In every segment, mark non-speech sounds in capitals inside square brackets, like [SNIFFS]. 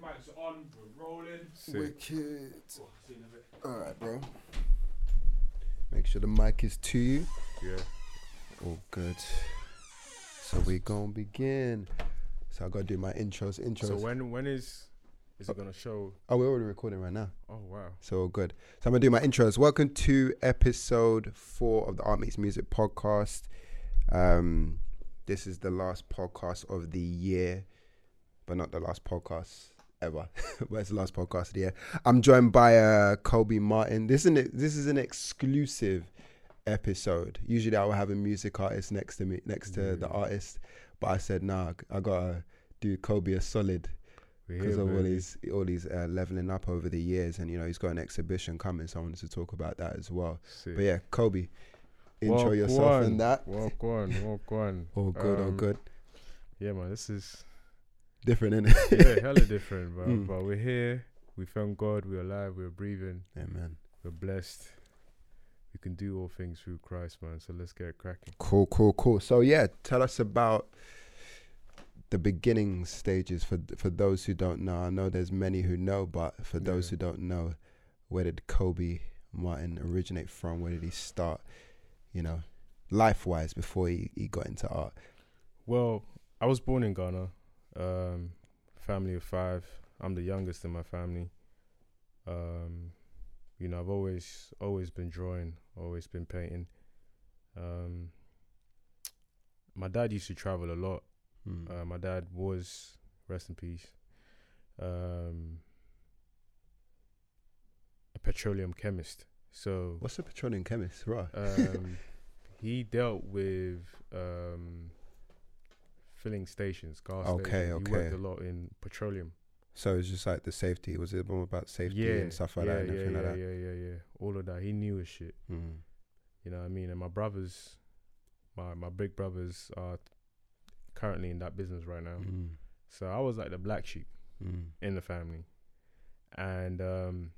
mics are on. We're rolling. Wicked. Oh, see you in a bit. All right, bro. Make sure the mic is to you. Yeah. All good. So we gonna begin. So I gotta do my intros. Intros. So when when is is it gonna show? oh, we're already recording right now. Oh wow. So all good. So I'm gonna do my intros. Welcome to episode four of the Art Meets Music podcast. Um, this is the last podcast of the year, but not the last podcast ever. [LAUGHS] it's the last podcast of the year. I'm joined by uh, Koby Martin. This is an, this is an exclusive episode. Usually I would have a music artist next to me, next to the artist, but I said nah, I gotta do Koby a solid because of all these all these uh, leveling up over the years, and you know he's got an exhibition coming, so I wanted to talk about that as well. Sick. But yeah, Koby, intro Walk yourself one, in that. Walk on, walk on. [LAUGHS] All good, all Um, good. Yeah, man. This is Different, innit? yeah, [LAUGHS] hella different, bro. Mm. But we're here. We thank God. We're alive. We're breathing. Amen. We're blessed. We can do all things through Christ, man. So let's get cracking. Cool, cool, cool. So yeah, tell us about the beginning stages for for those who don't know. I know there's many who know, but for those Yeah. who don't know, where did Koby Martin originate from? Where did he start? You know, life wise before he, he got into art. Well, I was born in Ghana. Um, family of five. I'm the youngest in my family. Um, you know, I've always always been drawing, always been painting. Um, my dad used to travel a lot. Mm. Uh, my dad was rest in peace. Um, a petroleum chemist. So What's a petroleum chemist, right? um, he dealt with um, filling stations, gas Okay, stations. He worked okay. a lot in petroleum. So it's just like the safety. Was it more about safety yeah, and stuff like yeah, that and yeah, everything yeah, like that? yeah, yeah, yeah. All of that. He knew his shit. Mm. You know what I mean? And my brothers, my my big brothers are currently in that business right now. Mm. So I was like the black sheep Mm. in the family, and um,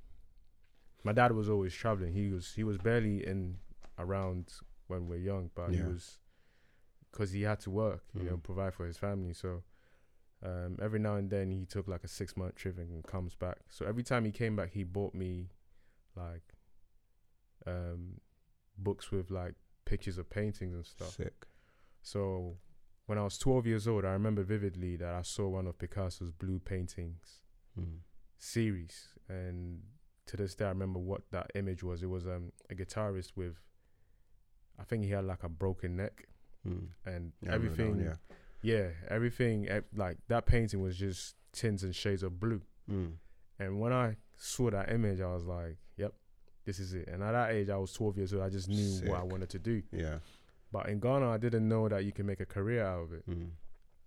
my dad was always traveling. He was he was barely in around when we're young, but he was because he had to work, you know, Mm. provide for his family. So um, every now and then he took like a six month trip and comes back. So every time he came back, he bought me like um, books with like pictures of paintings and stuff. Sick. So when I was 12 years old, I remember vividly that I saw one of Picasso's blue paintings Mm. series, and to this day, I remember what that image was. It was um, a guitarist with, I think he had like a broken neck, Mm. and Yeah, that everything, one, yeah, everything eh, like that painting was just tints and shades of blue. Mm. And when I saw that image, I was like, "Yep, this is it." And at that age, I was 12 years old. I just knew what I wanted to do. Yeah. But in Ghana, I didn't know that you can make a career out of it. Mm.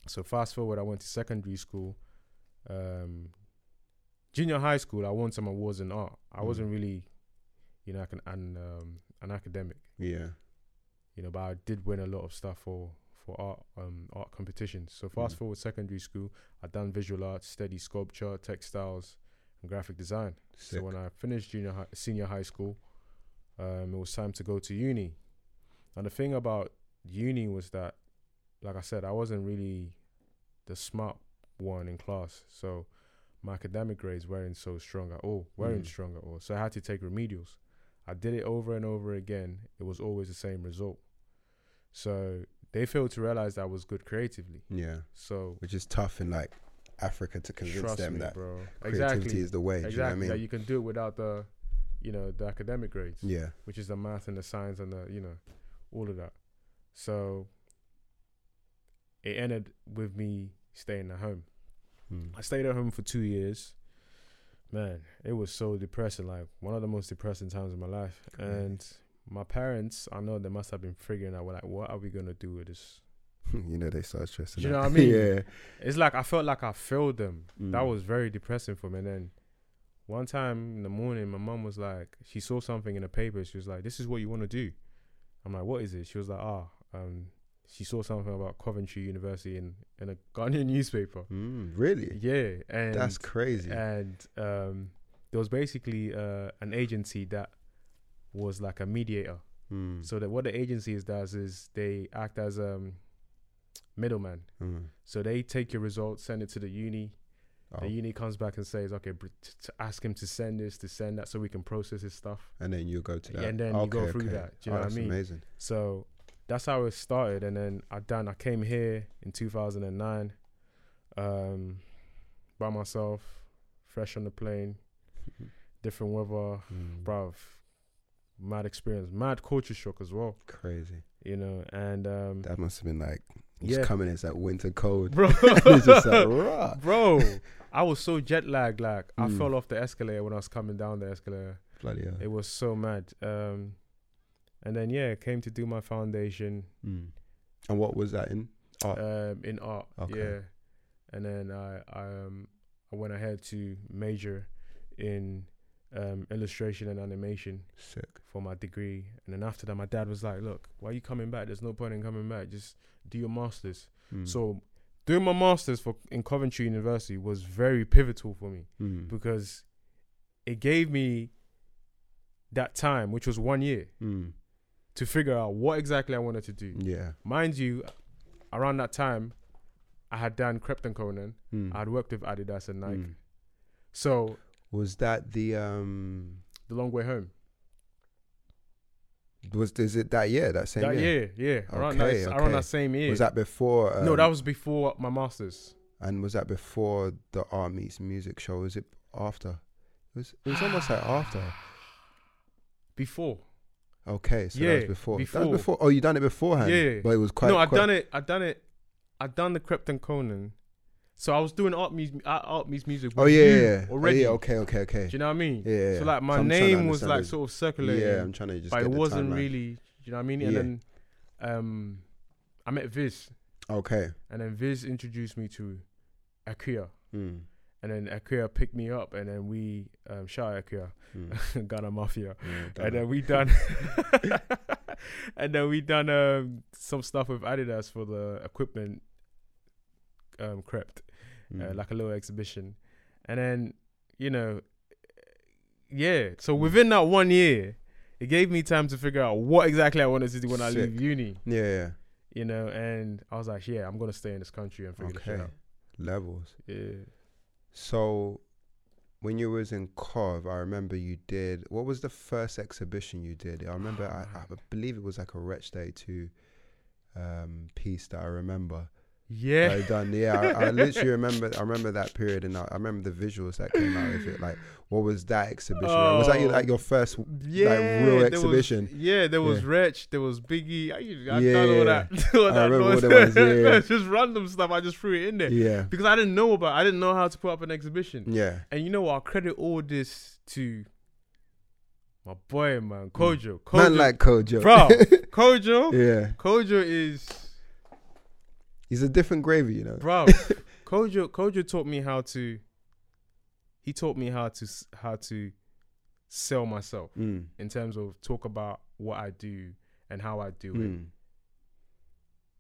So fast forward, I went to secondary school. Um, junior high school, I won some awards in art. I Mm. wasn't really, you know, an an, um, an academic, Yeah. You know, but I did win a lot of stuff for for art um art competitions. So fast Mm. forward secondary school, I done visual arts, steady sculpture, textiles, and graphic design. Sick. So when I finished junior high, senior high school, um, it was time to go to uni. And the thing about uni was that, like I said, I wasn't really the smart one in class. So my academic grades weren't so strong at all, weren't Mm. strong at all. So I had to take remedials. I did it over and over again. It was always the same result. So they failed to realize that I was good creatively. yeah. So Which is tough in like Africa to convince them me, that bro. creativity Exactly. is the way. Do exactly. you know what I mean? That you can do it without the, you know, the academic grades. yeah. which is the math and the science and the you know all of that. So it ended with me staying at home. Mm. I stayed at home for two years. Man, it was so depressing. Like one of the most depressing times of my life. Crazy. And my parents, I know they must have been figuring out, like, what are we gonna do with this? [LAUGHS] you know they start stressing. Do you out. know what I mean? [LAUGHS] yeah. It's like I felt like I failed them. That Mm. was very depressing for me. And then one time in the morning, my mum was like, she saw something in the paper. She was like, "This is what you want to do." I'm like, "What is it?" She was like, "Ah, um, she saw something about Coventry University in in a Ghanaian [LAUGHS] newspaper." Mm, really? Yeah, and That's crazy. and um, there was basically uh, an agency that was like a mediator. Mm. So that what the agency does is they act as um middleman. Mm. So they take your results, send it to the uni, Oh, The uni comes back and says, okay, br- t- to ask him to send this, to send that, so we can process his stuff. and then you go to that. Yeah, and then you go through that. Do you oh, know what I mean? Amazing. So that's how it started. And then I done. I came here in 2009, um, by myself, fresh on the plane, [LAUGHS] different weather, Mm, bruv. Mad experience, mad culture shock as well. Crazy. You know, and um, That must have been like just Yeah. coming. It's that winter cold. bro, [LAUGHS] it's just like [LAUGHS] rah. bro, I was so jet lagged. Like I Mm. fell off the escalator when I was coming down the escalator. Bloody hell. It was so mad. Um, and then yeah, came to do my foundation Mm. And what was that in? Art. um, in art. Okay. Yeah, and then I I um I went ahead to major in um, illustration and animation Sick. for my degree. And then after that, my dad was like, "Look, why are you coming back? There's no point in coming back. Just do your masters." Mm. So doing my masters for in Coventry University was very pivotal for me Mm. because it gave me that time, which was one year, Mm. To figure out what exactly I wanted to do. Yeah. Mind you, around that time, I had done Krept and Konan. Mm. I had worked with Adidas and Nike. Mm. So Was that the um? the long way home. Was is it that year? That same that year? year, yeah, around Okay, that around that same year. Was that before? Um, no, that was before my masters. And was that before the Art Meets Music show? Was it after? It was. It was almost like after. [SIGHS] Before. Okay, so that was Yeah, before. That before. was before. Oh, you done it beforehand. Yeah. but it was quite. no, I quite, done it. I done it. I done the Krept and Konan. So I was doing art music, art music. Oh yeah, yeah, yeah. Oh, already. yeah, okay, okay, okay. Do you know what I mean? Yeah, yeah, So like my So I'm trying to name was like it. sort of circulating, Yeah, I'm trying to just. but it wasn't timeline. really. Do you know what I mean? And Yeah. then, um, I met Viz, Okay. and then Viz introduced me to Akira, Mm. And then Akira picked me up, and then we um, shout out Akira, Mm. [LAUGHS] Ghana Mafia, Yeah, and then we done, [LAUGHS] and then we done um, some stuff with Adidas for the equipment, um, crept. uh, Mm. like a little exhibition, and then you know, yeah. So within that one year, it gave me time to figure out what exactly I wanted to do when I leave uni. yeah, yeah. You know, and I was like, yeah, I'm gonna stay in this country and figure this Okay. shit out. Levels. Yeah. So, when you was in Cov, I remember you did. What was the first exhibition you did? I remember. I, I believe it was like a Wretch 32 um, piece that I remember. Yeah. I done. Yeah, I, I literally remember. I remember that period, and I, I remember the visuals that came out of it. Like, what was that exhibition? was that your, Oh. like your first? yeah, real there exhibition. Was, yeah, there was Yeah. Wretch, there was Biggie. I, I Yeah, done all that. [LAUGHS] all I that remember noise. yeah, [LAUGHS] yeah. just random stuff. I just threw it in there Yeah, because I didn't know about. I didn't know how to put up an exhibition. yeah. And you know what? I credit all this to my boy, man, Kojo. Kojo. Man like Kojo, bro, [LAUGHS] Kojo, yeah, Kojo is, he's a different gravy, you know. bro. [LAUGHS] Kojo, Kojo taught me how to. He taught me how to how to sell myself Mm. in terms of talk about what I do and how I do it Mm.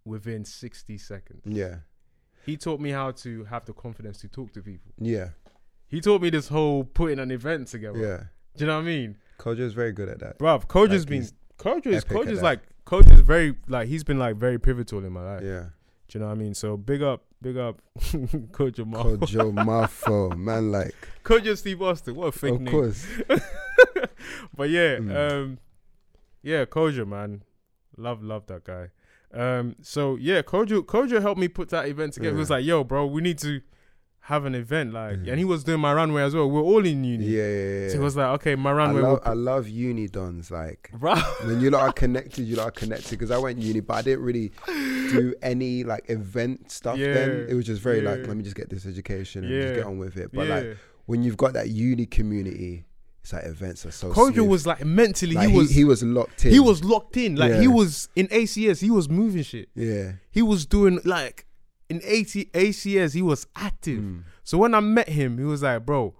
within sixty seconds. Yeah, He taught me how to have the confidence to talk to people. yeah, He taught me this whole putting an event together. yeah. Do you know what I mean? Kojo's very good at that. Bruv, Kojo's Like, been he's Kojo is epic at Kojo's like Kojo's very like he's been like very pivotal in my life. Yeah, Do you know what I mean? So big up, big up [LAUGHS] Kojo Marvel. Kojo [LAUGHS] Mafo, man like. Kojo Steve Austin. What a fake of name. course. [LAUGHS] But yeah, Mm. um yeah, Kojo man. Love, love that guy. Um so yeah, Kojo Kojo helped me put that event together. He was Yeah. like, yo, bro, we need to have an event. Like Yeah. and he was doing my runway as well. We're all in uni. Yeah, yeah, yeah. So he was like, okay, my I runway love, will I love uni dons. Like Bro, when you lot are connected, you lot are connected. Because I went uni, but I didn't really do any like event stuff. Then it was just very like, let me just get this education and just get on with it. But yeah. like when you've got that uni community, it's like events are so. Kojo was like mentally Like, he was he was locked in. He was locked in. Like he was in ACS. He was moving shit. yeah. He was doing like in AT, ACS. He was active. Mm. So when I met him, he was like, "Bro,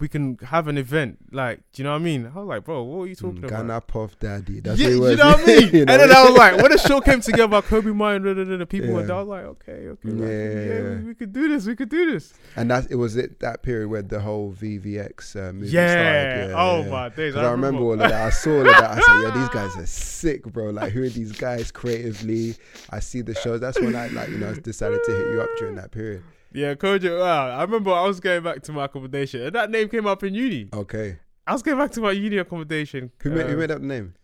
we can have an event." Like, do you know what I mean? I was like, "Bro, what are you talking Mm, about?" Ghana Puff Daddy. That's yeah, what you know what I mean? [LAUGHS] You And then I was like, when the show came together, Koby Mine, da, da, da, da, people were there. I was like, okay, okay, like, Yeah, yeah, yeah, we, we could do this. We could do this. And that it was it that period where the whole VVX uh, movement Yeah. started. Yeah, oh yeah. my days. 'Cause I, remember all of that. I saw all of that. I said, "Yeah, these [LAUGHS] guys are sick, bro. Like, who are these guys creatively?" I see the shows. That's when I like, you know, decided to hit you up during that period. Yeah, Kojo. Wow, I remember I was going back to my accommodation, and that name came up in uni. Okay. I was going back to my uni accommodation. Who made who Um, made up the name?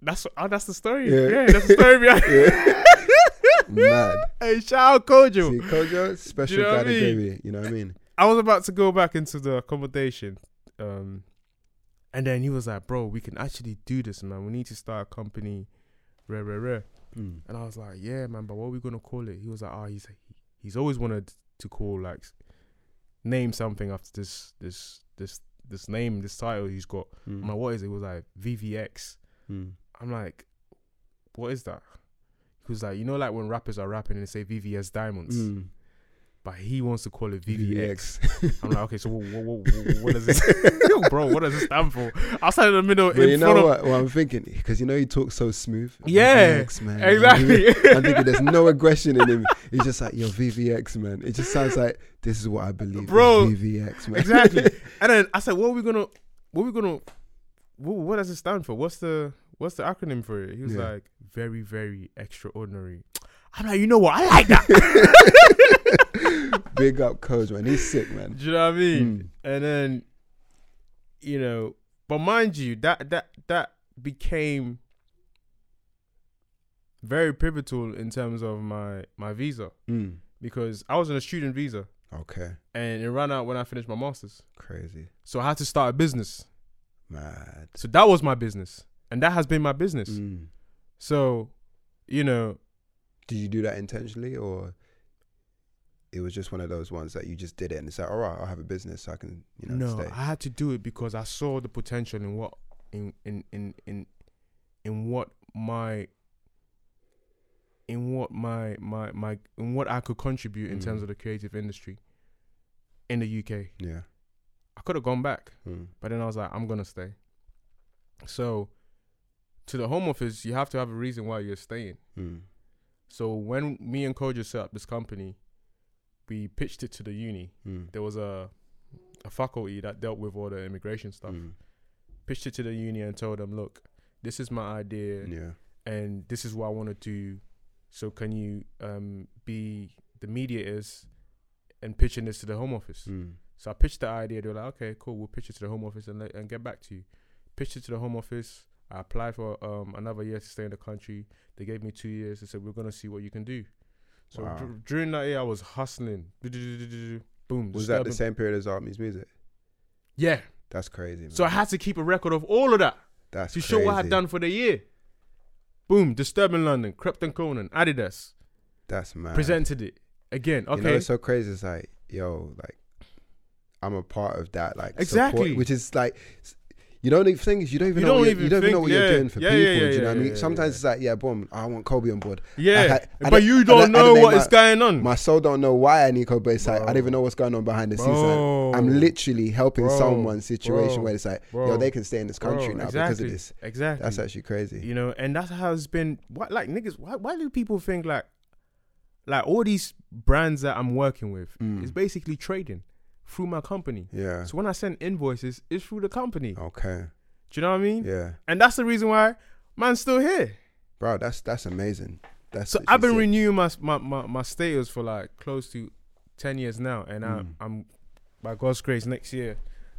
That's oh, that's the story. Yeah. Yeah, that's the story behind. [LAUGHS] Yeah. [LAUGHS] Mad. hey, shout out Kojo. See, Kojo, special know guy I mean? gravy. You know what I mean? I was about to go back into the accommodation, um, and then he was like, "Bro, we can actually do this, man. We need to start a company, rare, rare, rare." Mm. And I was like, "Yeah, man, but what are we gonna call it?" He was like, "Oh, he's he's always wanted to call like name something after this this this this name, this title he's got." Mm. I'm like, "What is it?" He was like, "VVX." Mm. I'm like, "What is that?" He was like, "You know, like when rappers are rapping and they say VVS Diamonds, Mm. But he wants to call it VVX." VVX. I'm like, okay, so what, what, what, this, [LAUGHS] bro? What does this stand for? I stand in the middle But in you know front of, what, what I'm thinking? Because you know he talks so smooth. Yeah, man. exactly. [LAUGHS] I'm thinking there's no aggression in him. He's just like, yo, VVX, man. It just sounds like this is what I believe. Bro, VVX, man. exactly. [LAUGHS] And then I said, what are we gonna, what are we gonna, what, what does it stand for? What's the, what's the acronym for it? He was Yeah. like, very, very extraordinary. I'm like, you know what? I like that. [LAUGHS] Big up Coach, man. He's sick, man. Do you know what I mean? Mm. And then, you know, but mind you, that that that became very pivotal in terms of my my visa Mm. because I was on a student visa Okay. and it ran out when I finished my masters. Crazy. So I had to start a business. Mad. So that was my business, and that has been my business. Mm. So, you know, Did you do that intentionally or it was just one of those ones that you just did it and it's like, all right, I'll have a business so I can, you know, no, stay. I had to do it because I saw the potential in what in in in in in what my in what my my my in what I could contribute in terms Mm. of the creative industry in the UK. Yeah. I could have gone back, Mm. but then I was like, I'm gonna stay. So, to the home office, you have to have a reason why you're staying. Mm. So when me and Kojo set up this company, we pitched it to the uni. Mm. There was a a faculty that dealt with all the immigration stuff. Mm. Pitched it to the uni and told them, look, this is my idea Yeah. and this is what I want to do. So can you um, be the mediators and pitching this to the home office? Mm. So I pitched the idea. They were like, okay, cool. We'll pitch it to the home office and and get back to you. Pitched it to the home office. I applied for um, another year to stay in the country. They gave me two years. They said we're gonna see what you can do. So Wow. dur- during that year, I was hustling. Boom. Was that the disturbing- same period as Art Meets Music? Yeah. That's crazy. Man. So I had to keep a record of all of that That's to show what I had crazy. done for the year. Boom. Disturbing London. Krept and Konan. Adidas That's mad. presented it again. You know, Okay. it's so crazy. It's like, yo, like, I'm a part of that, like, Exactly. support, which is like, s- you don't even think you don't even You know don't what you're, even you don't even know think- what you're doing for Yeah, people. yeah, do you yeah, know what I mean? yeah, Sometimes yeah. it's like, yeah, boom, I want Koby on board. Yeah. had- but you don't I know did what make is going on. My soul don't know why I need Koby. It's like I don't even know what's going on behind the scenes. Like, I'm literally helping Bro. someone's situation Bro. where it's like, yo, they can stay in this country Bro, now because exactly. of this. Exactly. That's actually crazy. you know, and that's how it's been. Why, like niggas, why, why do people think like, like all these brands that I'm working with Mm. is basically trading through my company. Yeah. So when I send invoices, it's through the company. Okay. Do you know what I mean? Yeah. And that's the reason why man's still here. Bro, that's that's amazing. That's So I've been sick. renewing my, my my my status for like close to ten years now, and Mm. I'm, I'm by God's grace next year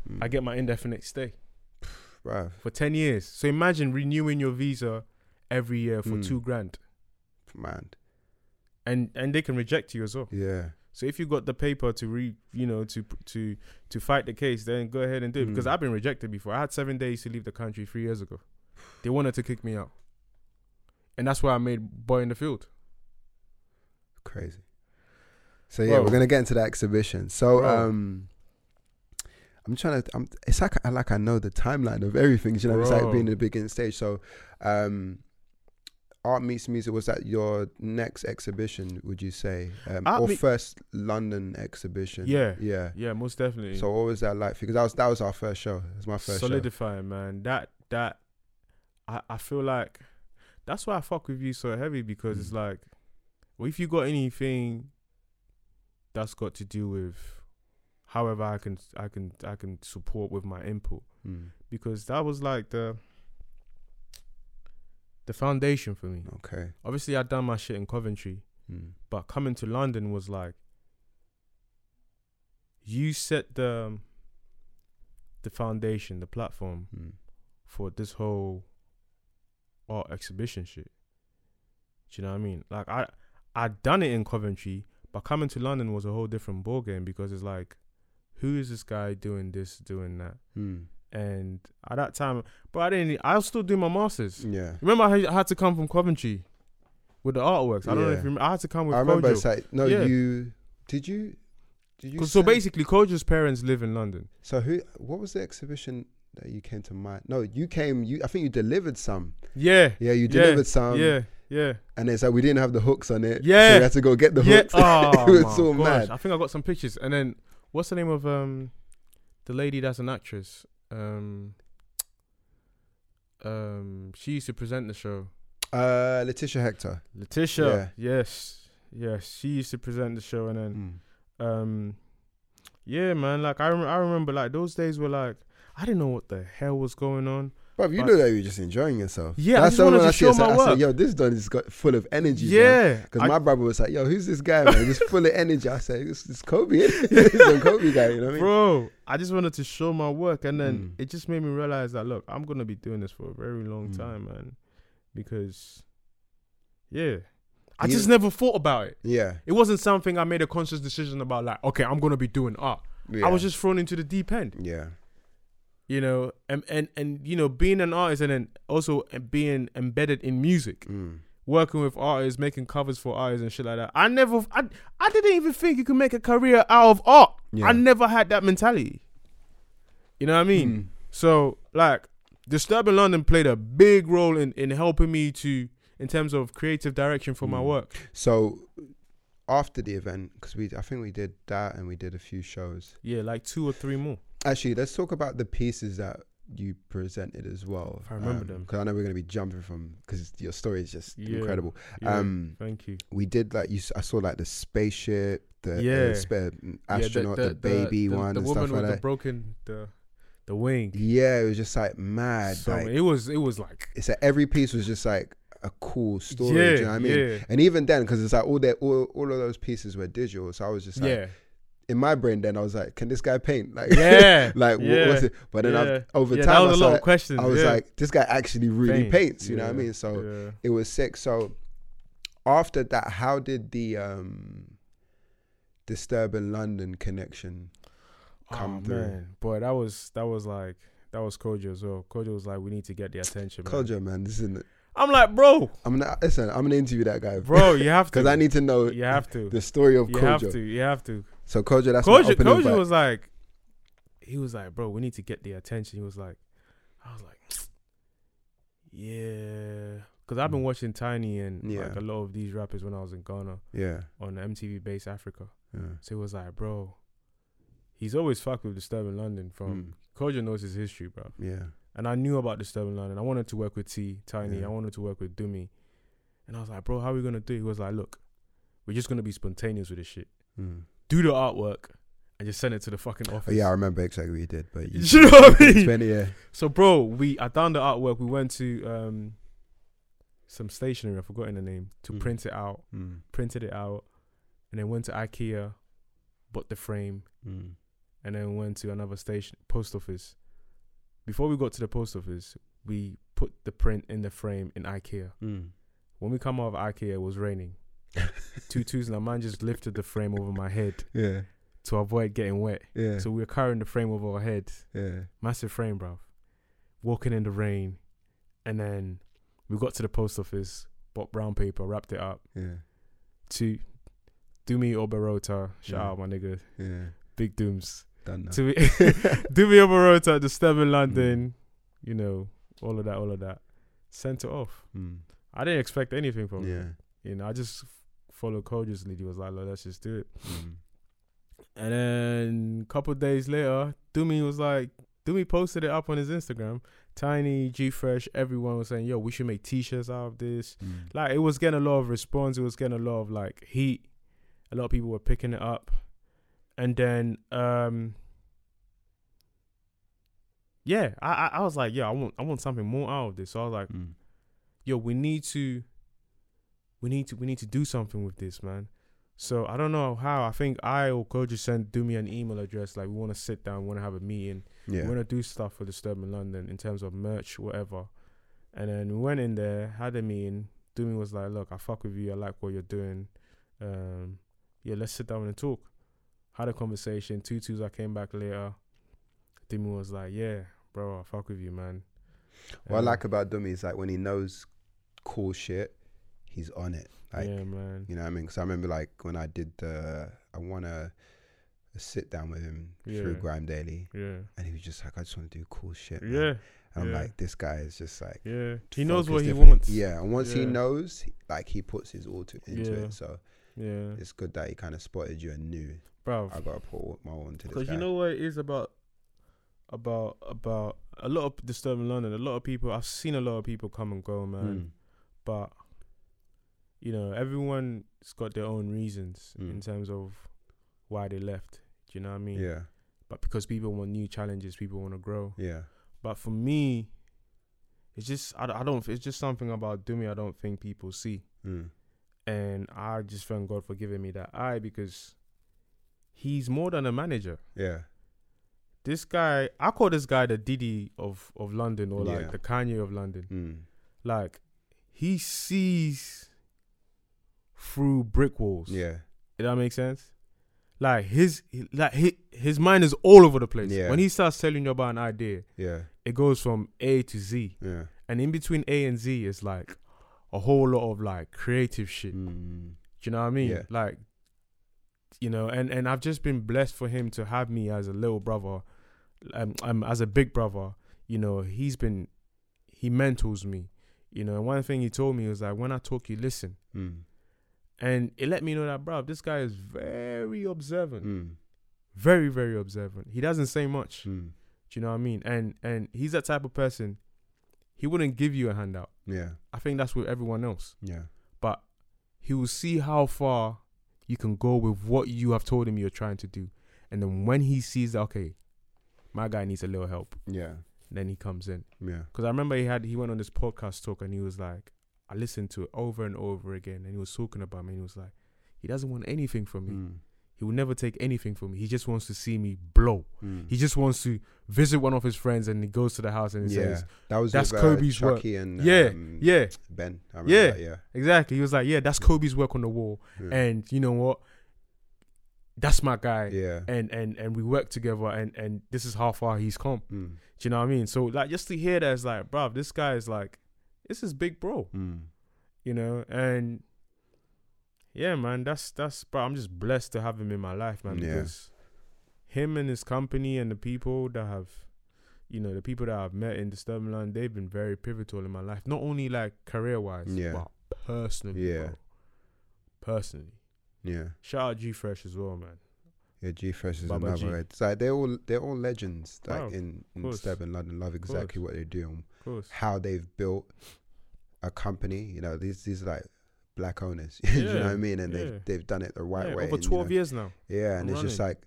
Mm. I get my indefinite stay [SIGHS] Bruv, for ten years. So imagine renewing your visa every year for Mm. two grand, man. and and they can reject you as well. Yeah. So if you got the paper to re, you know, to to to fight the case, then go ahead and do it. Because Mm. I've been rejected before. I had seven days to leave the country three years ago. They wanted to kick me out, and that's why I made boy in the field. Crazy. So yeah, Bro. we're gonna get into the exhibition. So Bro. um I'm trying to I'm it's like I like I know the timeline of everything, you know, it's like being in the beginning stage. So um Art Meets Music was that your next exhibition, would you say? Um, or Meet- first London exhibition? Yeah. Yeah. Yeah, most definitely. So what was that like? Because that was that was our first show. It was my first show. solidifying, man. That that I I feel like that's why I fuck with you so heavy because it's Mm. like, well, if you got anything that's got to do with however I can I can I can support with my input Mm, because that was like the the foundation for me. okay. Obviously, I done my shit in Coventry, Mm, but coming to London was like you set the um, the foundation, the platform Mm. for this whole art exhibition shit. Do you know what I mean? Like I I'd done it in Coventry, but coming to London was a whole different ball game because it's like, who is this guy doing this, doing that? Mm. And at that time, but I didn't. I was still doing my masters. Yeah. Remember, I had- to come from Coventry with the artworks. I don't know if you remember. I had to come with I remember Kojo. like no, Yeah. you did you did you so basically, Kojo's parents live in London. So who? What was the exhibition that you came to mind? No, you came. You I think you delivered some. Yeah, Yeah, you Yeah, delivered some. yeah, yeah, And it's like we didn't have the hooks on it. Yeah. So we had to go get the yeah. hooks. [LAUGHS] Oh, it was so gosh. mad. I think I got some pictures. And then, what's the name of um, the lady that's an actress? Um, um, she used to present the show. Uh, Letitia Hector. Letitia. Yes, yes. She used to present the show, and then Mm. um yeah man like I, rem- I remember like those days were like i didn't know what the hell was going on But you know that you're just enjoying yourself. Yeah, I That's just wanted when to I see show it, I my said, I said, work. yo, this done is got full of energy. yeah Because my brother was like, yo, who's this guy, man? Just full of energy. I said, this is Koby. this is a Koby guy, you know what I mean? bro i just wanted to show my work and then Mm. it just made me realize that look i'm gonna be doing this for a very long Mm. time man because yeah i You- just never thought about it Yeah. it wasn't something i made a conscious decision about like okay i'm gonna be doing art yeah. i was just thrown into the deep end Yeah. You know and and and you know being an artist and then also being embedded in music Mm. working with artists, making covers for artists and shit like that. I never, I, I didn't even think you could make a career out of art. Yeah. I never had that mentality. You know what I mean? Mm. So, like, Disturbing London played a big role in in helping me to, in terms of creative direction for my Mm. work. So after the event, because we, I think we did that and we did a few shows. Yeah, like two or three more. Actually, let's talk about the pieces that you presented as well. If I remember them. because I know we're gonna be jumping from because your story is just Yeah. incredible. Yeah, Um, thank you. we did like you. I saw like the spaceship, the Yeah. uh, spa- Yeah, the- astronaut, the, baby the, one, the and woman stuff like with that. the broken the the wing. yeah, it was just like mad. So, like it was it was like it's like every piece was just like a cool story. yeah, do you know what I mean? yeah, And even then, because it's like all that, all, all of those pieces were digital. So I was just like, yeah, in my brain, then I was like, can this guy paint? [LAUGHS] Like, yeah, [LAUGHS] like what yeah. was it? But then yeah. I've, over yeah, time, that I was was, like, questions. I was yeah. like, this guy actually really Paint, paints. You know what I mean? So it was sick. So after that, how did the um Disturbing London connection come oh, through? Man. Boy, that was that was like that was Kojo as well. Kojo was like, we need to get the attention. Man. Kojo, man, this isn't. it? I'm like, bro, I'm gonna listen. I'm gonna interview that guy, bro, you have [LAUGHS] to. because I need to know you have to. the story of You Kojo. have to. You have to. So Kojo, that's Kojo, Kojo was like, he was like, bro, we need to get the attention. He was like, I was like, [SNIFFS] yeah, because I've been watching Tinie and Mm. Yeah. like a lot of these rappers when I was in Ghana yeah, on MTV Base Africa. yeah. So he was like, bro, he's always fucked with Disturbing London. From Mm, Kojo knows his history, bro. yeah. And I knew about Disturbing London. I wanted to work with T, Tinie. Yeah. I wanted to work with Dumi. And I was like, bro, how are we gonna do? it? He was like, look, we're just gonna be spontaneous with this shit. Mm. Do the artwork and just send it to the fucking office. Oh, yeah, I remember exactly what you did, but you, [LAUGHS] You know what I [LAUGHS] mean? it, yeah. So, bro, we I done the artwork. We went to um some stationery. I've forgotten the name to Mm. print it out. Mm, Printed it out, and then went to IKEA, bought the frame, mm, and then went to another station post office. Before we got to the post office, we put the print in the frame in IKEA. mm. When we come out of IKEA, it was raining. [LAUGHS] Two twos, and a man just lifted the frame over my head Yeah, to avoid getting wet. yeah, So we were carrying the frame over our head. yeah. Massive frame, bro. Walking in the rain, and then we got to the post office, bought brown paper, wrapped it up. Yeah, To Dumi Oberota, shout Yeah. out my nigga, yeah. Big Dooms. Done now. To [LAUGHS] me, Dumi Oberota, Disturbing London, you know, all of that, all of that. Sent it off. Mm. I didn't expect anything from it. Yeah. You know, I just f- followed Kojo's lead. He was like, "Look, let's just do it. Mm. And then a couple days later, Dumi was like, Dumi posted it up on his Instagram. Tinie, G Fresh, everyone was saying, yo, we should make t shirts out of this. Mm. Like, it was getting a lot of response. It was getting a lot of like heat. A lot of people were picking it up. And then, um, yeah, I, I, I was like, yeah, I want, I want something more out of this. So I was like, Mm. yo, we need to, we need to, we need to do something with this, man. So I don't know how. I think I or Kojo sent do me an email address like we want to sit down, want to have a meeting, Yeah. we want to do stuff for Disturbing London in terms of merch, whatever. And then we went in there, had a meeting. Dumi was like, "Look, I fuck with you. I like what you're doing. Um, yeah, let's sit down and talk." Had a conversation. Two twos. I came back later. Dumi was like, "Yeah, bro, I fuck with you, man." What I Um, like about Dumi is like when he knows cool shit, he's on it. Like yeah, man. you know what I mean? Because I remember like when I did the I a, a sit down with him through Yeah. Grime Daily, Yeah, and he was just like, I just want to do cool shit. man." yeah, And I'm yeah. like, this guy is just like. yeah. He knows what he wants. Yeah, and once he knows, like he puts his all to, into Yeah. it. So yeah, it's good that he kind of spotted you and knew bro. I gotta put my all into this Because you know what it is about about about a lot of disturbing London. A lot of people I've seen a lot of people come and go, man. Mm. But you know, everyone's got their own reasons Mm. in terms of why they left. Do you know what I mean? Yeah, But because people want new challenges, people want to grow. yeah, But for me, it's just I, I don't. It's just something about Dumi I don't think people see, mm. and I just thank God for giving me that eye because he's more than a manager. yeah, this guy I call this guy the Diddy of of London or like Yeah. the Kanye of London. mm. Like he sees through brick walls. yeah, Did that make sense? Like his like his, his mind is all over the place. Yeah. When he starts telling you about an idea, yeah, it goes from A to Z. yeah. And in between A and Z is like a whole lot of like creative shit. Mm. Do you know what I mean? Yeah. Like, you know, and and I've just been blessed for him to have me as a little brother, um, um as a big brother. You know, he's been, he mentors me. You know, and one thing he told me was like, when I talk, you listen, Mm. And it let me know that, bro, this guy is very observant, Mm. very very observant. He doesn't say much. Mm. Do you know what I mean? And and he's that type of person. He wouldn't give you a handout. Yeah, I think that's with everyone else. yeah, but he will see how far you can go with what you have told him you're trying to do. And then when he sees that, okay, my guy needs a little help, yeah, then he comes in. yeah. Because I remember he had he went on this podcast talk and he was like, I listened to it over and over again, and he was talking about me. And he was like, he doesn't want anything from me. Mm. He will never take anything from me. He just wants to see me blow. Mm. He just wants to visit one of his friends, and he goes to the house and he yeah, says, that was "That's with, uh, Koby's work." Chucky and "Yeah, um, yeah, Ben. I Yeah. that, yeah, exactly." He was like, "Yeah, that's Koby's work on the wall." yeah, and you know what that's my guy yeah. and and and we work together and and this is how far he's come Mm. do you know what i mean so like just to hear that it's like bruv this guy is like this is big bro Mm. you know and yeah man that's that's bro i'm just blessed to have him in my life man Yeah. because him and his company and the people that have you know the people that i've met in disturbing london they've been very pivotal in my life not only like career wise Yeah. but personally Yeah. bro. personally Yeah, shout out g fresh as well man yeah. G Fresh is Baba another. G. It's like they're all they're all legends. Like in in. Step in London, love exactly what they do and of course how they've built a company. You know, these these are like black owners. [LAUGHS] you know what I mean? And yeah. they've they've done it the right Yeah, way. over and, you 12 know, years now. Yeah, and it's just like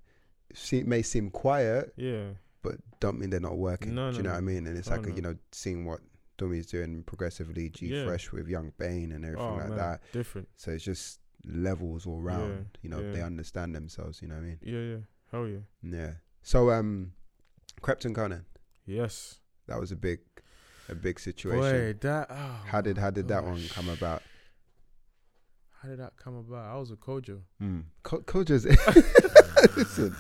it may seem quiet, Yeah. but don't mean they're not working. No, do you know no. what I mean? And it's Oh, like no. you know, seeing what Dumi's doing progressively, G Yeah. Fresh with Yxng Bane and everything Oh, like man. that. Different. So it's just levels all round. you know, they understand themselves. You know what I mean? Yeah, yeah. Hell yeah. Yeah. So um, Krept and Konan, Yes. that was a big, a big situation. Boy, that. Oh how did how did that one come about? How did that come about? I was a Kojo. Mm. Co- Kojo's. [LAUGHS] Listen,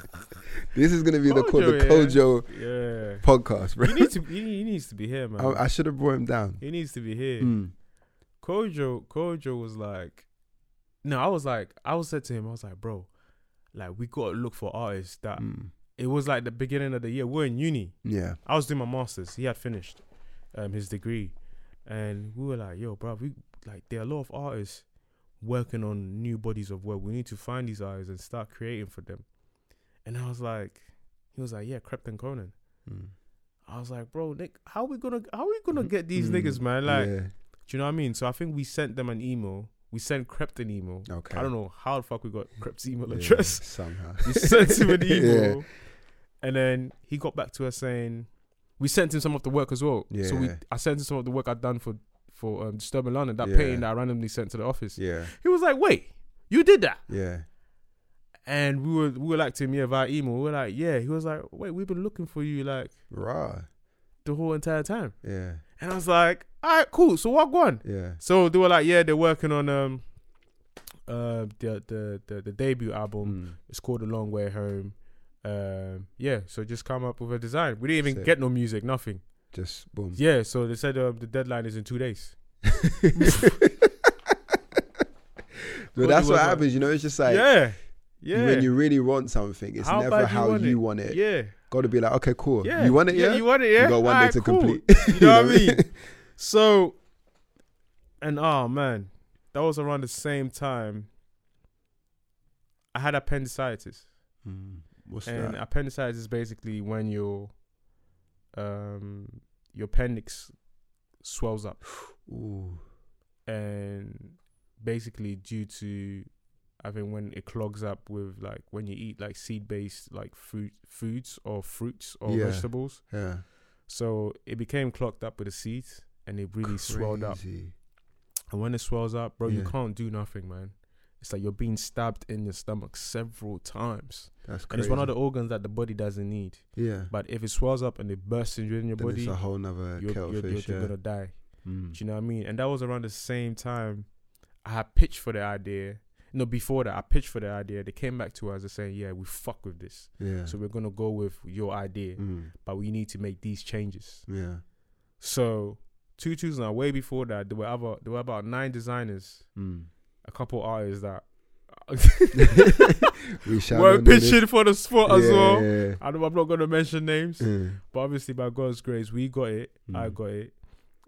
this is gonna be the called the Kojo, Kojo Yeah. podcast, bro. he needs to. He, he needs to be here, man. I, I should have brought him down. he needs to be here. Mm. Kojo. Kojo was like. No, I was like, I was said to him, I was like, bro, like we gotta look for artists that. Mm. It was like the beginning of the year. We're in uni. Yeah. I was doing my masters. He had finished um, his degree, and we were like, "Yo, bro, we like there are a lot of artists working on new bodies of work. We need to find these artists and start creating for them." And I was like, "He was like, yeah, Krept and Konan." Mm. I was like, "Bro, Nick, how we gonna how we gonna get these Mm. niggas, man? Like, yeah. do you know what I mean?" So I think we sent them an email. We sent Krept an email. Okay. I don't know how the fuck we got Krept's email Yeah, address. somehow. [LAUGHS] We sent him an [LAUGHS] Yeah. email, and then he got back to us saying we sent him some of the work as well. Yeah. So we, I sent him some of the work I'd done for for um, Disturbing London, that Yeah. painting that I randomly sent to the office. Yeah. He was like, "Wait, You did that. Yeah. And we were we were like to him, yeah, via email. We were like, yeah. He was like, wait, we've been looking for you like Right. the whole entire time. Yeah. And I was like, all right, cool. So what going? Yeah. So they were like, yeah, they're working on um uh the the the, the debut album. Mm. It's called A Long Way Home. Um yeah, so just come up with a design. We didn't even Sick. get no music, nothing. Just boom. Yeah, so they said uh, the deadline is in two days. [LAUGHS] But that's What what do you happens, you know. It's just like yeah, yeah. when you really want something, it's How never bad you how want you it. want it. yeah, Got to be like, okay, cool. yeah. You want it, yeah? You want it, yeah. You got one day Alright, to cool. complete. You know [LAUGHS] what I mean? So, and oh man, that was around the same time. I had appendicitis, Mm. What's and that? appendicitis is basically when your um your appendix swells up, Ooh. and basically due to I think when it clogs up with like when you eat like seed based like fruit foods or fruits or Yeah. vegetables, Yeah. so it became clogged up with the seeds, and it really swelled up. And when it swells up, bro, you can't do nothing, man. It's like you're being stabbed in your stomach several times. That's And it's one of the organs that the body doesn't need. yeah. But if it swells up and it bursts in your Then body, it's a whole nother you're, you're, you're, fish. you're yeah. gonna die. Mm. Do you know what I mean? And that was around the same time I had pitched for the idea. No, before that, I pitched for the idea. They came back to us and saying, "Yeah, we fuck with this, Yeah. so we're gonna go with your idea, Mm. but we need to make these changes." Yeah. So, two twos now. Way before that, there were other, there were about nine designers, Mm. a couple artists that [LAUGHS] we were not do this. pitching for the spot as well. yeah, I don't, I'm not gonna mention names, yeah. but obviously by God's grace, we got it. I Mm. got it,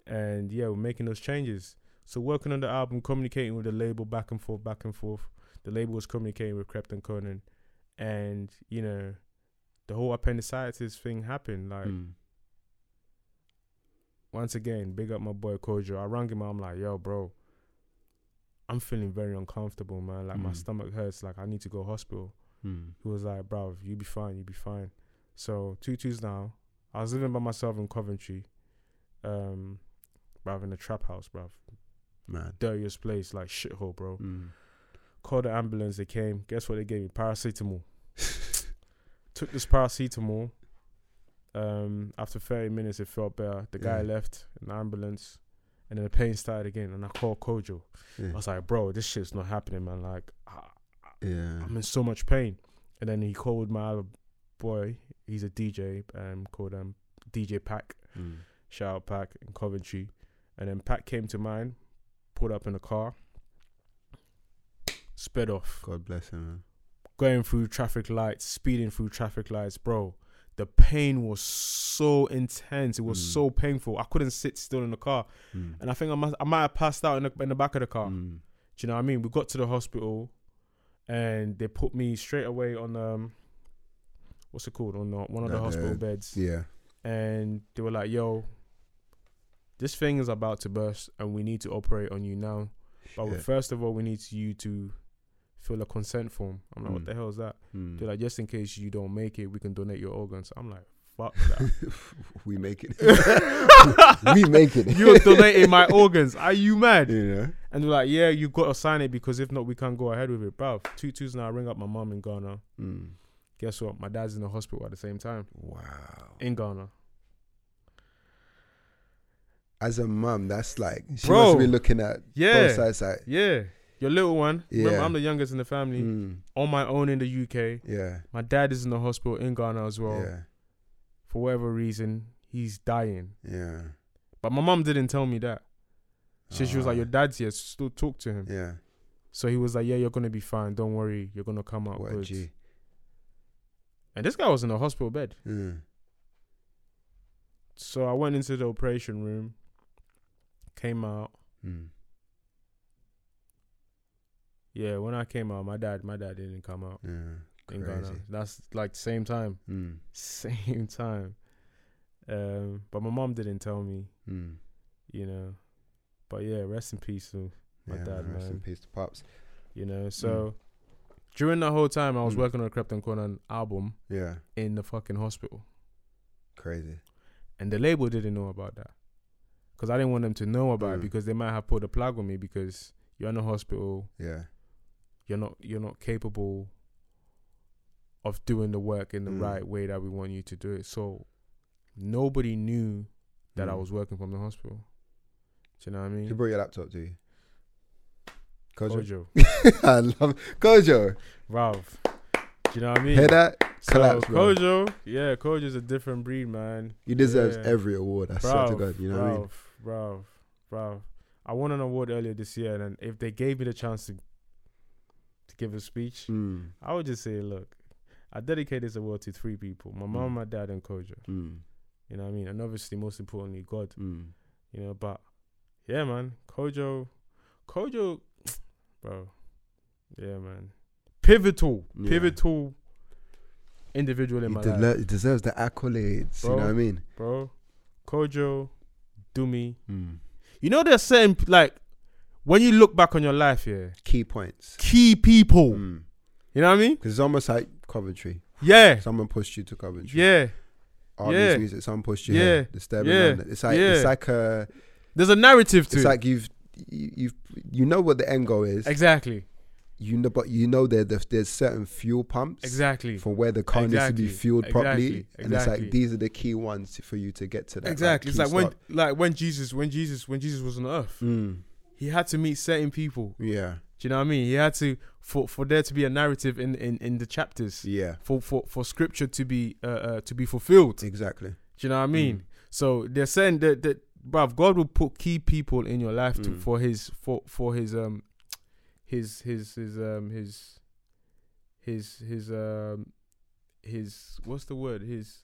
and yeah, we're making those changes. So working on the album, communicating with the label back and forth, back and forth. The label was communicating with Krept and Konan, and you know, the whole appendicitis thing happened. Like Mm. Once again, big up my boy Kojo. I rang him. I'm like, yo, bro, I'm feeling very uncomfortable, man. Like my Mm. stomach hurts. Like I need to go hospital. Mm. He was like, bro, you be fine, you be fine. So two twos now. I was living by myself in Coventry, um, bruv, in a trap house, bruv. Man. Dirtiest place, like shithole, bro. Mm. Called the ambulance, they came. Guess what they gave me? Paracetamol. [LAUGHS] Took this paracetamol. Um, after 30 minutes, it felt better. The guy Yeah. left in the ambulance, and then the pain started again. And I called Kojo. Yeah. I was like, bro, this shit's not happening, man. Like, yeah. I'm in so much pain. And then he called my other boy. He's a DJ, um, called um DJ Pack. Mm. Shout out Pack in Coventry. And then Pack came to mine, pulled up in a car, sped off, God bless him, man. going through traffic lights, speeding through traffic lights, bro. The pain was so intense. It was Mm. so painful. I couldn't sit still in the car, Mm. and I think I must, I might have passed out in the, in the back of the car. Mm. Do you know what I mean? We got to the hospital and they put me straight away on um what's it called? On the, one of the the- hospital beds. Yeah. And they were like, Yo, this thing is about to burst and we need to operate on you now. But Shit. first of all we need you to fill a consent form. I'm like, Mm. what the hell is that? Mm. They're like, just in case you don't make it, we can donate your organs. I'm like, fuck [LAUGHS] that. we make it. [LAUGHS] we make it. You're donating my organs. Are you mad? know? And they're like, yeah, you got to sign it because if not, we can't go ahead with it, bruv. Two twos now. I ring up my mum in Ghana. Mm. Guess what? My dad's in the hospital at the same time Wow. in Ghana. As a mum, that's like she Bro. must be looking at Yeah, both sides. Like, yeah. Your little one. Remember, Yeah. I'm the youngest in the family. mm, On my own in the UK. yeah, My dad is in the hospital in Ghana as well. yeah, For whatever reason, he's dying. yeah, But my mom didn't tell me that. She, she was like, Ah. your dad's here. Still talk to him. yeah. So he was like, yeah, you're gonna be fine. Don't worry. You're gonna come out What good. G. And this guy was in a hospital bed. Mm. So I went into the operation room. Came out. Mm. Yeah, when I came out, my dad, my dad didn't come out Yeah. in Ghana. Crazy. That's like the same time, Mm. [LAUGHS] same time. Um, but my mom didn't tell me, Mm. you know. But yeah, rest in peace to my yeah, dad, Rest in peace to pops. You know. So during that whole time, I was Mm. working on a Krept and Konan album Yeah. in the fucking hospital, Crazy. and the label didn't know about that because I didn't want them to know about it Mm. because they might have pulled a plug on me because you're in the hospital. Yeah. You're not you're not capable of doing the work in the Mm. right way that we want you to do it. So nobody knew that I Mm. was working from the hospital. Do you know what I mean? You brought your laptop, do you? Kojo. Kojo, [LAUGHS] I love Kojo. Ralph. Do you know what I mean? Hear that? So Collapse, bro. Kojo, yeah, Kojo's a different breed, man. He deserves Yeah. every award. I swear to God. You know what I mean? Ralph, Ralph, Ralph. I won an award earlier this year, and if they gave me the chance to to give a speech, Mm. I would just say, look, I dedicate this award to three people: my mom, Mm. my dad, and Kojo. Mm. You know what I mean? And obviously, most importantly, God. Mm. You know, but yeah, man, Kojo, Kojo, [SNIFFS] bro, yeah, man, pivotal, Yeah. pivotal individual in He, my de- life, he deserves the accolades. You know what I mean? bro. Kojo, Dumi. Mm. You know, there's certain like when you look back on your life, yeah, Key points. key people. Mm. You know what I mean? Because it's almost like Coventry. Yeah, Someone pushed you to Coventry. yeah. Army's yeah. music. Someone pushed you Yeah. here. The Disturbing Yeah. London. It's like Yeah. it's like a. There's a narrative to It's it. like you've you, you've you know what the end goal is. exactly, You know, but you know that there's, there's certain fuel pumps. exactly, For where the car needs to Exactly. be fueled properly, Exactly. and it's Exactly. like these are the key ones for you to get to that. exactly. It's key like when, stop. like when Jesus, when Jesus, when Jesus was on earth, Mm. He had to meet certain people. Yeah, Do you know what I mean? He had to for for there to be a narrative in in in the chapters yeah, for for for scripture to be uh, uh to be fulfilled. Exactly. Do you know what I mean? Mm. So they're saying that that bruv, God will put key people in your life to Mm. for his for for his um his his his um his his his um his what's the word his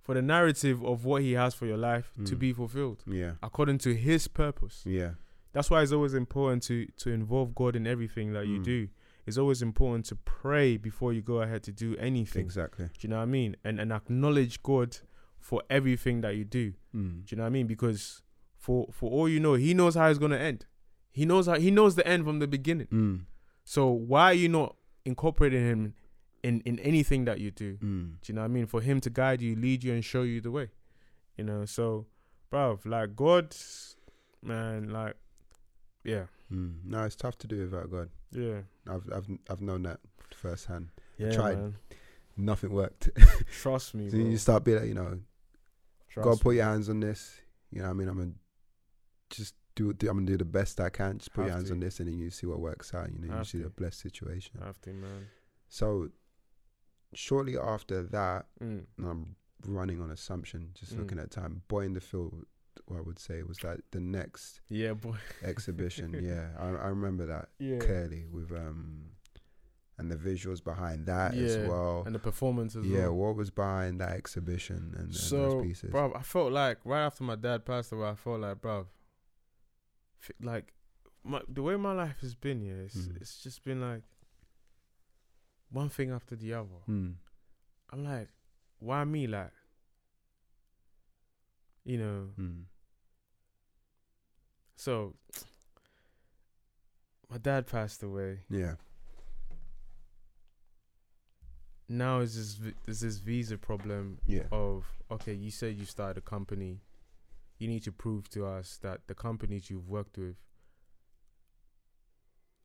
for the narrative of what he has for your life to Mm. be fulfilled Yeah, according to his purpose. yeah, That's why it's always important to to involve God in everything that you Mm. do. It's always important to pray before you go ahead to do anything. exactly. Do you know what I mean? And and acknowledge God for everything that you do. Mm. Do you know what I mean? Because for for all you know, He knows how it's gonna end. He knows how He knows the end from the beginning. Mm. So why are you not incorporating Him in in anything that you do? Mm. Do you know what I mean? For Him to guide you, lead you, and show you the way. You know. So, bruv, like God, man, like, yeah, Mm. No, it's tough to do without God. yeah, I've I've I've known that firsthand. yeah. tried. Man. Nothing worked. [LAUGHS] Trust me, so bro. you start being like, you know, Trust God, put your hands on this. You know, what I mean, I'm gonna just do, do. I'm gonna do the best I can. Just put your hands to. on this, and then you see what works out. You know, you Have see to. the blessed situation. I have to, man. So, shortly after that, Mm. I'm running on assumption, just Mm. looking at time. Boy in the field, I would say was like the next Yeah, boy. [LAUGHS] exhibition. yeah, I, I remember that Yeah. clearly with um, and the visuals behind that as well. And the performances. yeah, well. what was behind that exhibition and, and So, those pieces? bro, I felt like right after my dad passed away, I felt like, bro, like my, the way my life has been, yeah, it's, Mm. it's just been like one thing after the other. Mm. I'm like, why me? Like, you know, Mm. so my dad passed away. Yeah. Now is this there's this visa problem Yeah. of okay, you said you started a company. You need to prove to us that the companies you've worked with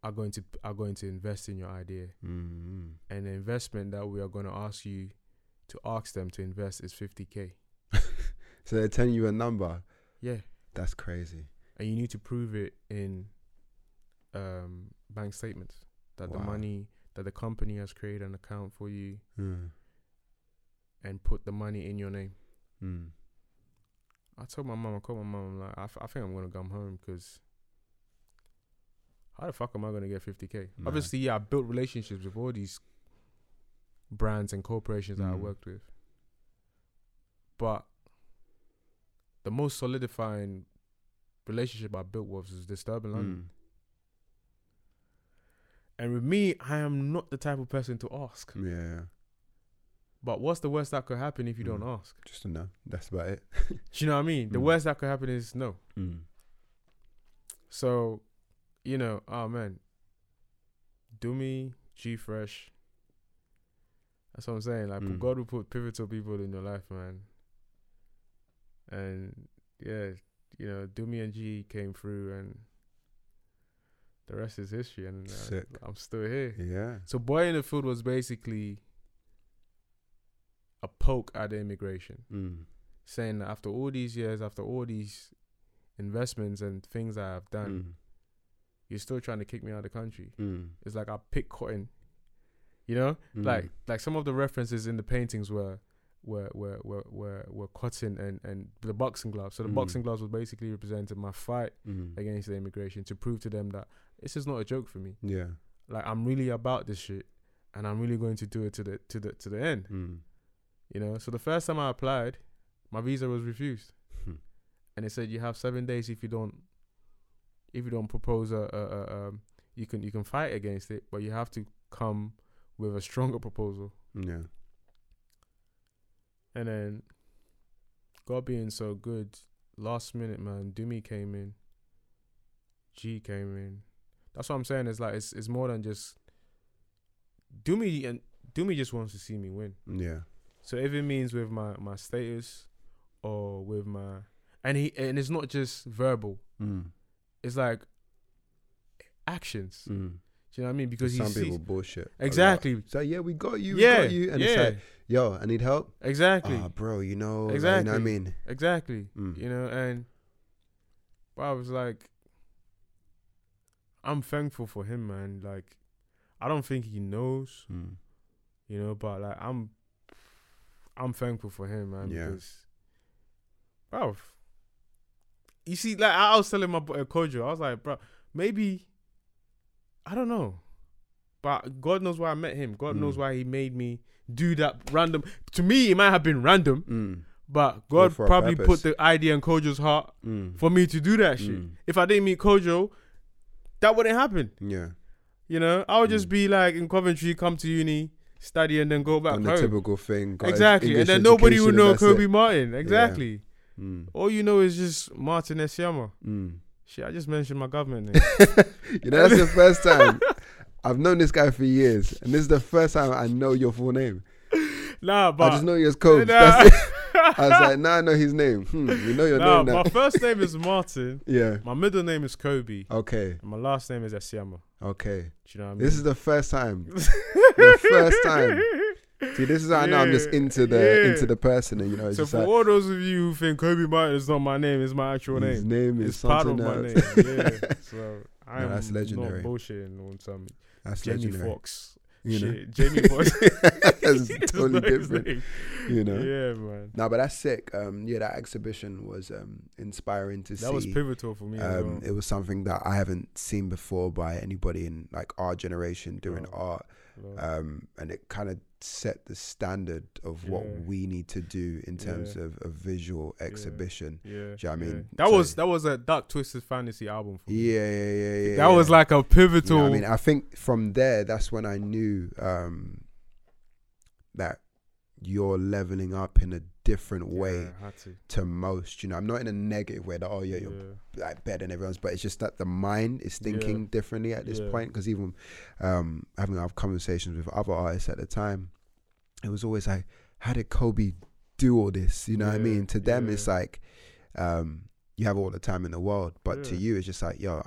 are going to are going to invest in your idea. Mm. And the investment that we are going to ask you to ask them to invest is 50k. So they're telling you a number. Yeah. That's crazy. And you need to prove it in um, bank statements that the money that the company has created an account for you Mm. and put the money in your name. Mm. I told my mom, I called my mom, I'm like, I, f- I think I'm gonna come home because how the fuck am I gonna get 50k? Nah. Obviously, yeah, I built relationships with all these brands and corporations that I Mm. worked with, but the most solidifying relationship I built was was Disturbing London. Mm. And with me, I am not the type of person to ask. Yeah. But what's the worst that could happen if you don't Mm. ask? Just to know. That's about it. Do you know what I mean? The Mm. worst that could happen is no. Mm. So, you know, oh man, Dumi, G Fresh. That's what I'm saying. Like Mm. God will put pivotal people in your life, man. And yeah, you know, Dumi and G came through, and the rest is history, and uh, Sick. I'm still here. Yeah. So, boy in the field was basically a poke at the immigration, Mm. saying that after all these years, after all these investments and things I have done, Mm. you're still trying to kick me out of the country. Mm. It's like I pick cotton, you know, Mm. like like some of the references in the paintings were were were were were, were cotton and and the boxing gloves. So the Mm. boxing gloves was basically representing my fight Mm. against the immigration to prove to them that this is not a joke for me. Yeah. Like I'm really about this shit, and I'm really going to do it to the to the to the end. Mm. You know. So the first time I applied, my visa was refused, Hmm. and they said you have seven days if you don't if you don't propose a, a, a um you can you can fight against it, but you have to come with a stronger proposal. Yeah. And then God being so good, last minute man, Dumi came in, G came in. That's what I'm saying. It's like it's it's more than just Dumi and Dumi just wants to see me win. Yeah. So if it means with my my status or with my and he and it's not just verbal. Mm. It's like actions. Mm. Do you know what I mean? Because some people bullshit. exactly. So yeah, we got you. yeah, we got you. And yeah, it's like, yo, I need help. exactly, Ah, bro, you know, like, Exactly. you know what I mean? exactly. Mm. You know, and but I was like, I'm thankful for him, man. Like, I don't think he knows, Mm. you know, but like I'm, I'm thankful for him, man. Yeah. Because, bro, you see, like I was telling my boy Kojo, I was like, bro, maybe, I don't know, but God knows why I met him. God knows Mm. why He made me do that random. To me, it might have been random, Mm. but God probably put the idea in Kojo's heart Mm. for me to do that shit. Mm. If I didn't meet Kojo, that wouldn't happen. Yeah. You know, I would just Mm. be like in Coventry, come to uni, study, and then go back Done the typical thing. Exactly, and then nobody would know Koby it. Martin. Exactly. Mm. All you know is just Martin Esiama. Mm. Shit, I just mentioned my government name. [LAUGHS] You know, that's the first time. I've known this guy for years, and this is the first time I know your full name. nah, but I just know you as Koby. Nah. That's it. [LAUGHS] I was like, nah, I know his name. Hmm, you know your nah, name my first name is Martin. [LAUGHS] Yeah. My middle name is Koby, Okay. my last name is Esiama. Okay. Do you know what I mean? This is the first time. the first time. [LAUGHS] See, this is how I know I'm just into the yeah. into the person, and you know, it's So for like all those of you who think Koby Martin is not my name, it's my actual name. his name. is It's part of something my name. Yeah. [LAUGHS] So I No, that's legendary. not bullshitting on some That's Jamie legendary. Foxx. You know, Shit, Jamie [LAUGHS] Foxx. that's totally different. You know. Yeah, man. No, but that's sick. Um, yeah, that exhibition was um inspiring to see. That was pivotal for me. Um, well. it was something that I haven't seen before by anybody in like our generation doing Oh. art. Um, and it kind of set the standard of what we need to do in terms Yeah. of a visual exhibition. yeah, do you know what I yeah. mean? that So- was that was a Dark Twisted Fantasy album. For me. Yeah, yeah, yeah, yeah. that was like a You pivotal. know I mean, I think from there, that's when I knew um, that you're leveling up in a different way Yeah, to. to most. You know, I'm not in a negative way that oh yeah, Yeah, you're like better than everyone's, but it's just that the mind is thinking differently at this Yeah. point. Because even um, having our conversations with other artists at the time, it was always like, how did Koby do all this? You know what I mean? To them, yeah. it's like um, you have all the time in the world, but to you, it's just like, yo,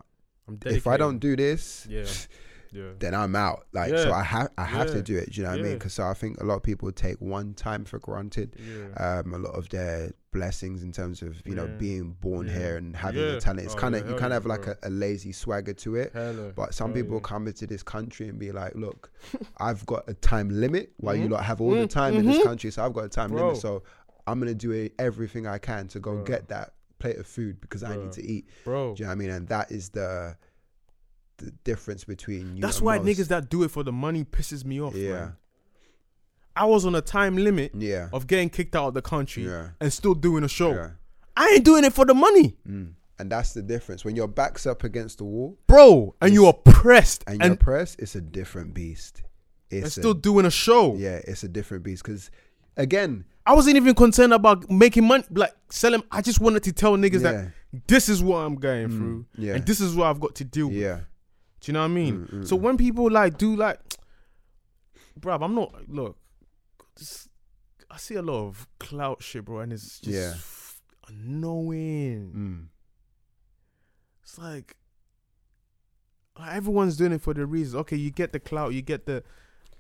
I'm if I don't do this, [LAUGHS] Yeah. yeah, then I'm out. Like, so I have I have to do it. Do you know what I mean? Because so I think a lot of people take one time for granted. yeah, Um, a lot of their blessings in terms of you know being born Yeah. here and having Yeah. the talent. It's Oh, kind of yeah, you kind of have like a, a lazy swagger to it. But some hell people yeah. come into this country and be like, look, I've got a time limit while you Mhm. lot have all the Mm, time in this mhm. country. So I've got a time Bro. limit. So I'm gonna do everything I can to go Bro. get that plate of food because I need to eat. bro. Do you know what I mean? And that is the the difference between you. That's why most. niggas that do it for the money pisses me off. Yeah. man. I was on a time limit Yeah. of getting kicked out of the country Yeah. and still doing a show. Yeah. I ain't doing it for the money, Mm. And that's the difference. When your back's up against the wall bro. And you are pressed and and, you're pressed, it's a different beast. and It's a- still doing a show. yeah, it's a different beast. Because again, I wasn't even concerned about making money, like selling. I just wanted to tell niggas yeah, that this is what I'm going Mm, through, yeah, and this is what I've got to deal with. yeah, Do you know what I mean? Mm, mm, So when people like do like, [SNIFFS] bruv, I'm not look. this- I see a lot of clout shit, bro, and it's just Yeah. f- annoying. Mm, It's like like, everyone's doing it for the reasons. Okay, you get the clout, you get the.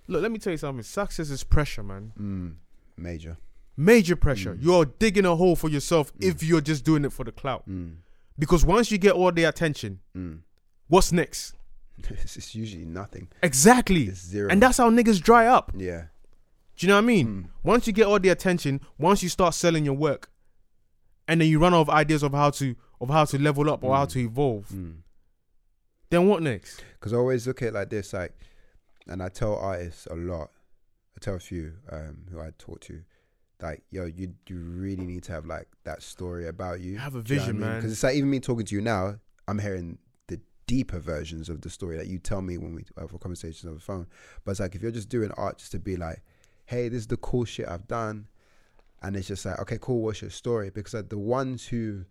Look, let me tell you something. Success is pressure, man. Mm, major. Major pressure. Mm. You're digging a hole for yourself Mm. if you're just doing it for the clout. Mm, Because once you get all the attention, mm. what's next? [LAUGHS] it's, it's usually nothing. Exactly. It's zero. And that's how niggas dry up. yeah. Do you know what I mean? Mm. Once you get all the attention, once you start selling your work, and then you run out of ideas of how to of how to level up or how Mm. to evolve, Mm. then what next? Because I always look at it like this, like, and I tell artists a lot. I tell a few um, who I talk to, like, yo, you you really need to have like that story about you. Have a Do you know I vision, mean? man. Because it's like even me talking to you now, I'm hearing deeper versions of the story that you tell me when we uh, have a conversation on the phone. But it's like if you're just doing art just to be like, hey, this is the cool shit I've done, and it's just like, okay, cool, what's your story? Because like the ones who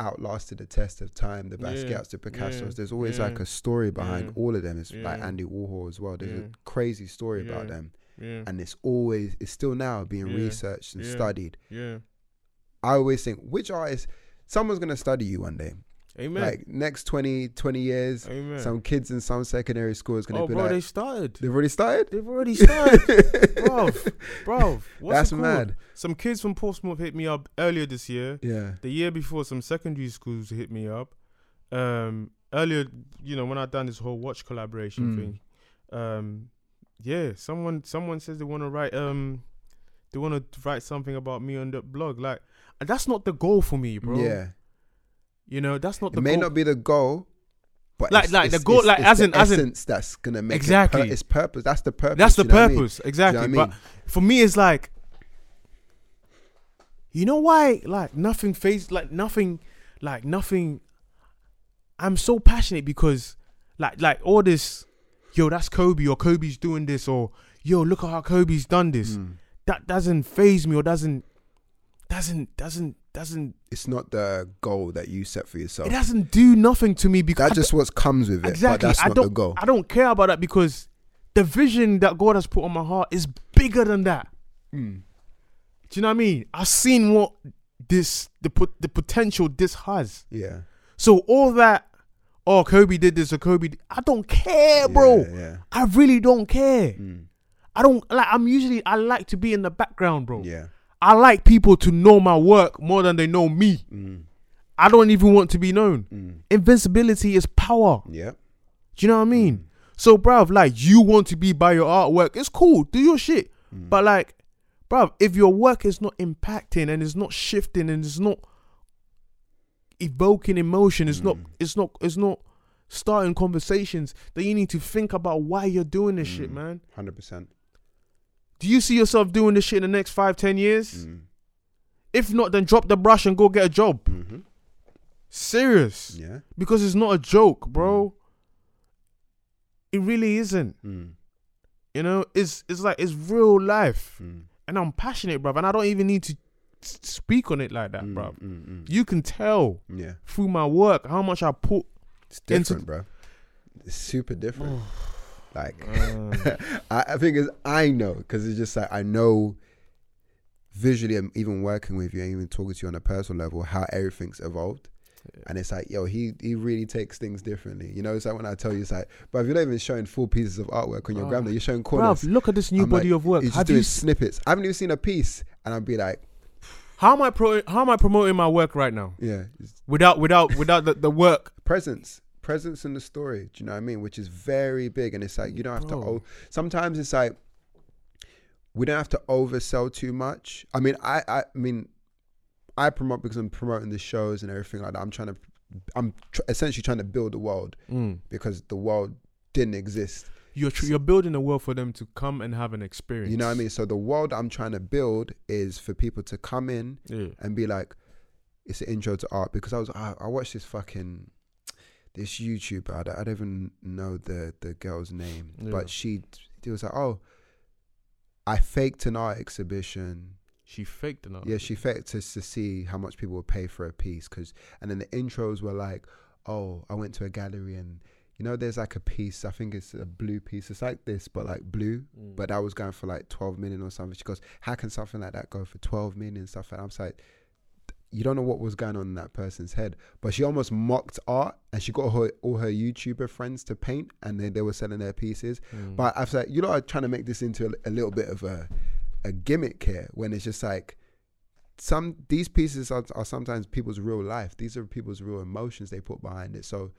outlasted the test of time, the Yeah, Basquiat's, the Picassos, yeah, there's always yeah, like a story behind all of them. It's like Andy Warhol as well. There's a crazy story about them, and it's always, it's still now being researched and studied. yeah. I always think, which artist, someone's gonna study you one day. Amen. Like next 20, 20 years, Amen. some kids in some secondary school is gonna oh, be bro, like, they started. they've already started. They've already started, [LAUGHS] bro. Bro, That's mad. Some kids from Portsmouth hit me up earlier this year. Yeah. The year before, some secondary schools hit me up. Um, earlier, you know, when I done this whole watch collaboration Mm. thing, um, yeah, someone someone says they want to write um, they want to write something about me on the blog. Like, that's not the goal for me, bro. Yeah. You know, that's not It the may goal. not be the goal, but Like- it's, like the goal- it's- like it's as in- as in- essence that's gonna make Exactly. It pur- it's purpose. That's the purpose. That's the what I mean? purpose, exactly. You know what I But for me, it's like, you know why? Like nothing phase, like nothing, like nothing. I'm so passionate because, like, like all this, yo, that's Koby or Koby's doing this or yo, look at how Koby's done this. Mm. That doesn't phase me or doesn't, doesn't, doesn't, doesn't. It's not the goal that you set for yourself. It doesn't do nothing to me because That's just what comes with it. exactly. But that's I not don't, the goal. I don't care about that because the vision that God has put on my heart is bigger than that. Mm. Do you know what I mean? I've seen what this the put the potential this has. Yeah. So all that, oh Koby did this or Koby, did, I don't care, bro. Yeah. yeah. I really don't care. Mm. I don't like. I'm usually I like to be in the background, bro. Yeah. I like people to know my work more than they know me. Mm. I don't even want to be known. Mm. Invincibility is power. Yeah. Do you know what I mean? So, bruv, like you want to be by your artwork, it's cool. Do your shit. Mm. But like, bruv, if your work is not impacting and it's not shifting and it's not evoking emotion, it's not, Mm. it's not, it's not starting conversations, then you need to think about why you're doing this shit, Mm. man. Hundred percent. Do you see yourself doing this shit in the next five, ten years? Mm. If not, then drop the brush and go get a job. Mm-hmm. Serious. Yeah. Because it's not a joke, bro. It really isn't. Mm. You know, it's it's like it's real life. Mm. and I'm passionate, bro. and I don't even need to speak on it like that, Mm, bruv. mm, mm. You can tell Yeah. through my work how much I put. It's Into- different, bro. It's super different. [SIGHS] [SIGHS] like, Um, [LAUGHS] I, I think it's I know because it's just like I know visually, I'm even working with you and even talking to you on a personal level, how everything's evolved. And it's like, yo, he he really takes things differently. You know, it's like when I tell you, it's like, but if you're not even showing full pieces of artwork on your Oh. you're showing corners. bruv, look at this new I'm body like, of work. You're just Have doing you, snippets. I haven't even seen a piece, and I'd be like, how am I pro- How am I promoting my work right now yeah, without without without the, the work? presence, presence in the story. Do you know what I mean? Which is very big, and it's like you don't have to. Bro. O- Sometimes it's like we don't have to oversell too much. I mean, I I mean, I promote because I'm promoting the shows and everything like that. I'm trying to, I'm tr- essentially trying to build the world Mm. because the world didn't exist. You're tr- you're building a world for them to come and have an experience. You know what I mean? So the world I'm trying to build is for people to come in Yeah. and be like, it's an intro to art because I was I, I watched this fucking this YouTuber I don't, I don't even know the the girl's name Yeah. but she it was like oh I faked an art exhibition She faked enough. yeah she faked to, to see how much people would pay for a piece because and then the intros were like oh I went to a gallery and you know there's like a piece I think it's a blue piece it's like this but like blue Mm. but that was going for like 12 million or something. She goes, How can something like that go for 12 million and stuff? And I'm like, you don't know what was going on in that person's head. But she almost mocked art, and she got her, all her YouTuber friends to paint, and they, they were selling their pieces. Mm. But I've said, you know, I'm trying to make this into a, a little bit of a a gimmick here, when it's just like some these pieces are, are sometimes people's real life. These are people's real emotions they put behind it. So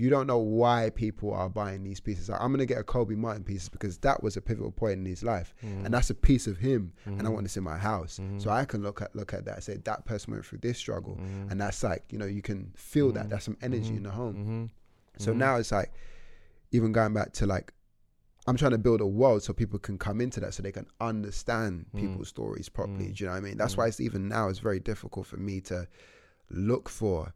you don't know why people are buying these pieces. Like, I'm gonna get a Koby Martin piece because that was a pivotal point in his life, Mm. and that's a piece of him, and I Mhm. want this in my house. Mhm. So I can look at look at that and say that person went through this struggle, Mhm. and that's like you know you can feel that. Mhm. That's some energy in the home. Mhm. So Mhm. now it's like even going back to like I'm trying to build a world so people can come into that so they can understand Mm. people's stories properly. Mm. Do you know what I mean? That's Mm. why it's even now it's very difficult for me to look for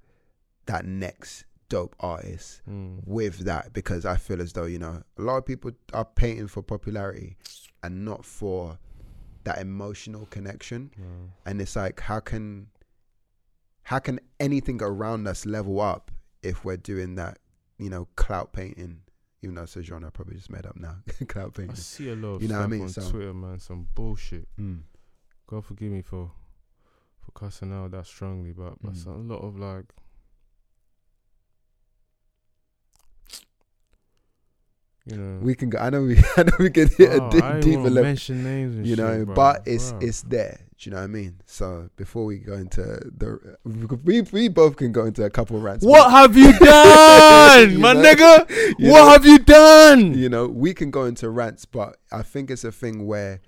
that next dope artist Mm. with that because I feel as though, you know, a lot of people are painting for popularity and not for that emotional connection. Wow. And it's like how can how can anything around us level up if we're doing that, you know, clout painting? Even though it's a genre I probably just made up now. [LAUGHS] clout painting. I see a lot of You know what I mean? on So- Twitter, man. Some bullshit. Mm. God forgive me for for cussing out that strongly, but but Mm. a lot of like. You know, We can go I know we [LAUGHS] I know we can hit Oh, a deep, deeper level. mention names and you know, shit, bro. but it's Bruh. it's there. Do you know what I mean? So before we go into the, we we both can go into a couple of rants. What have you [LAUGHS] done, You my know? nigga? [LAUGHS] You what know? have you done? you know, we can go into rants, but I think it's a thing where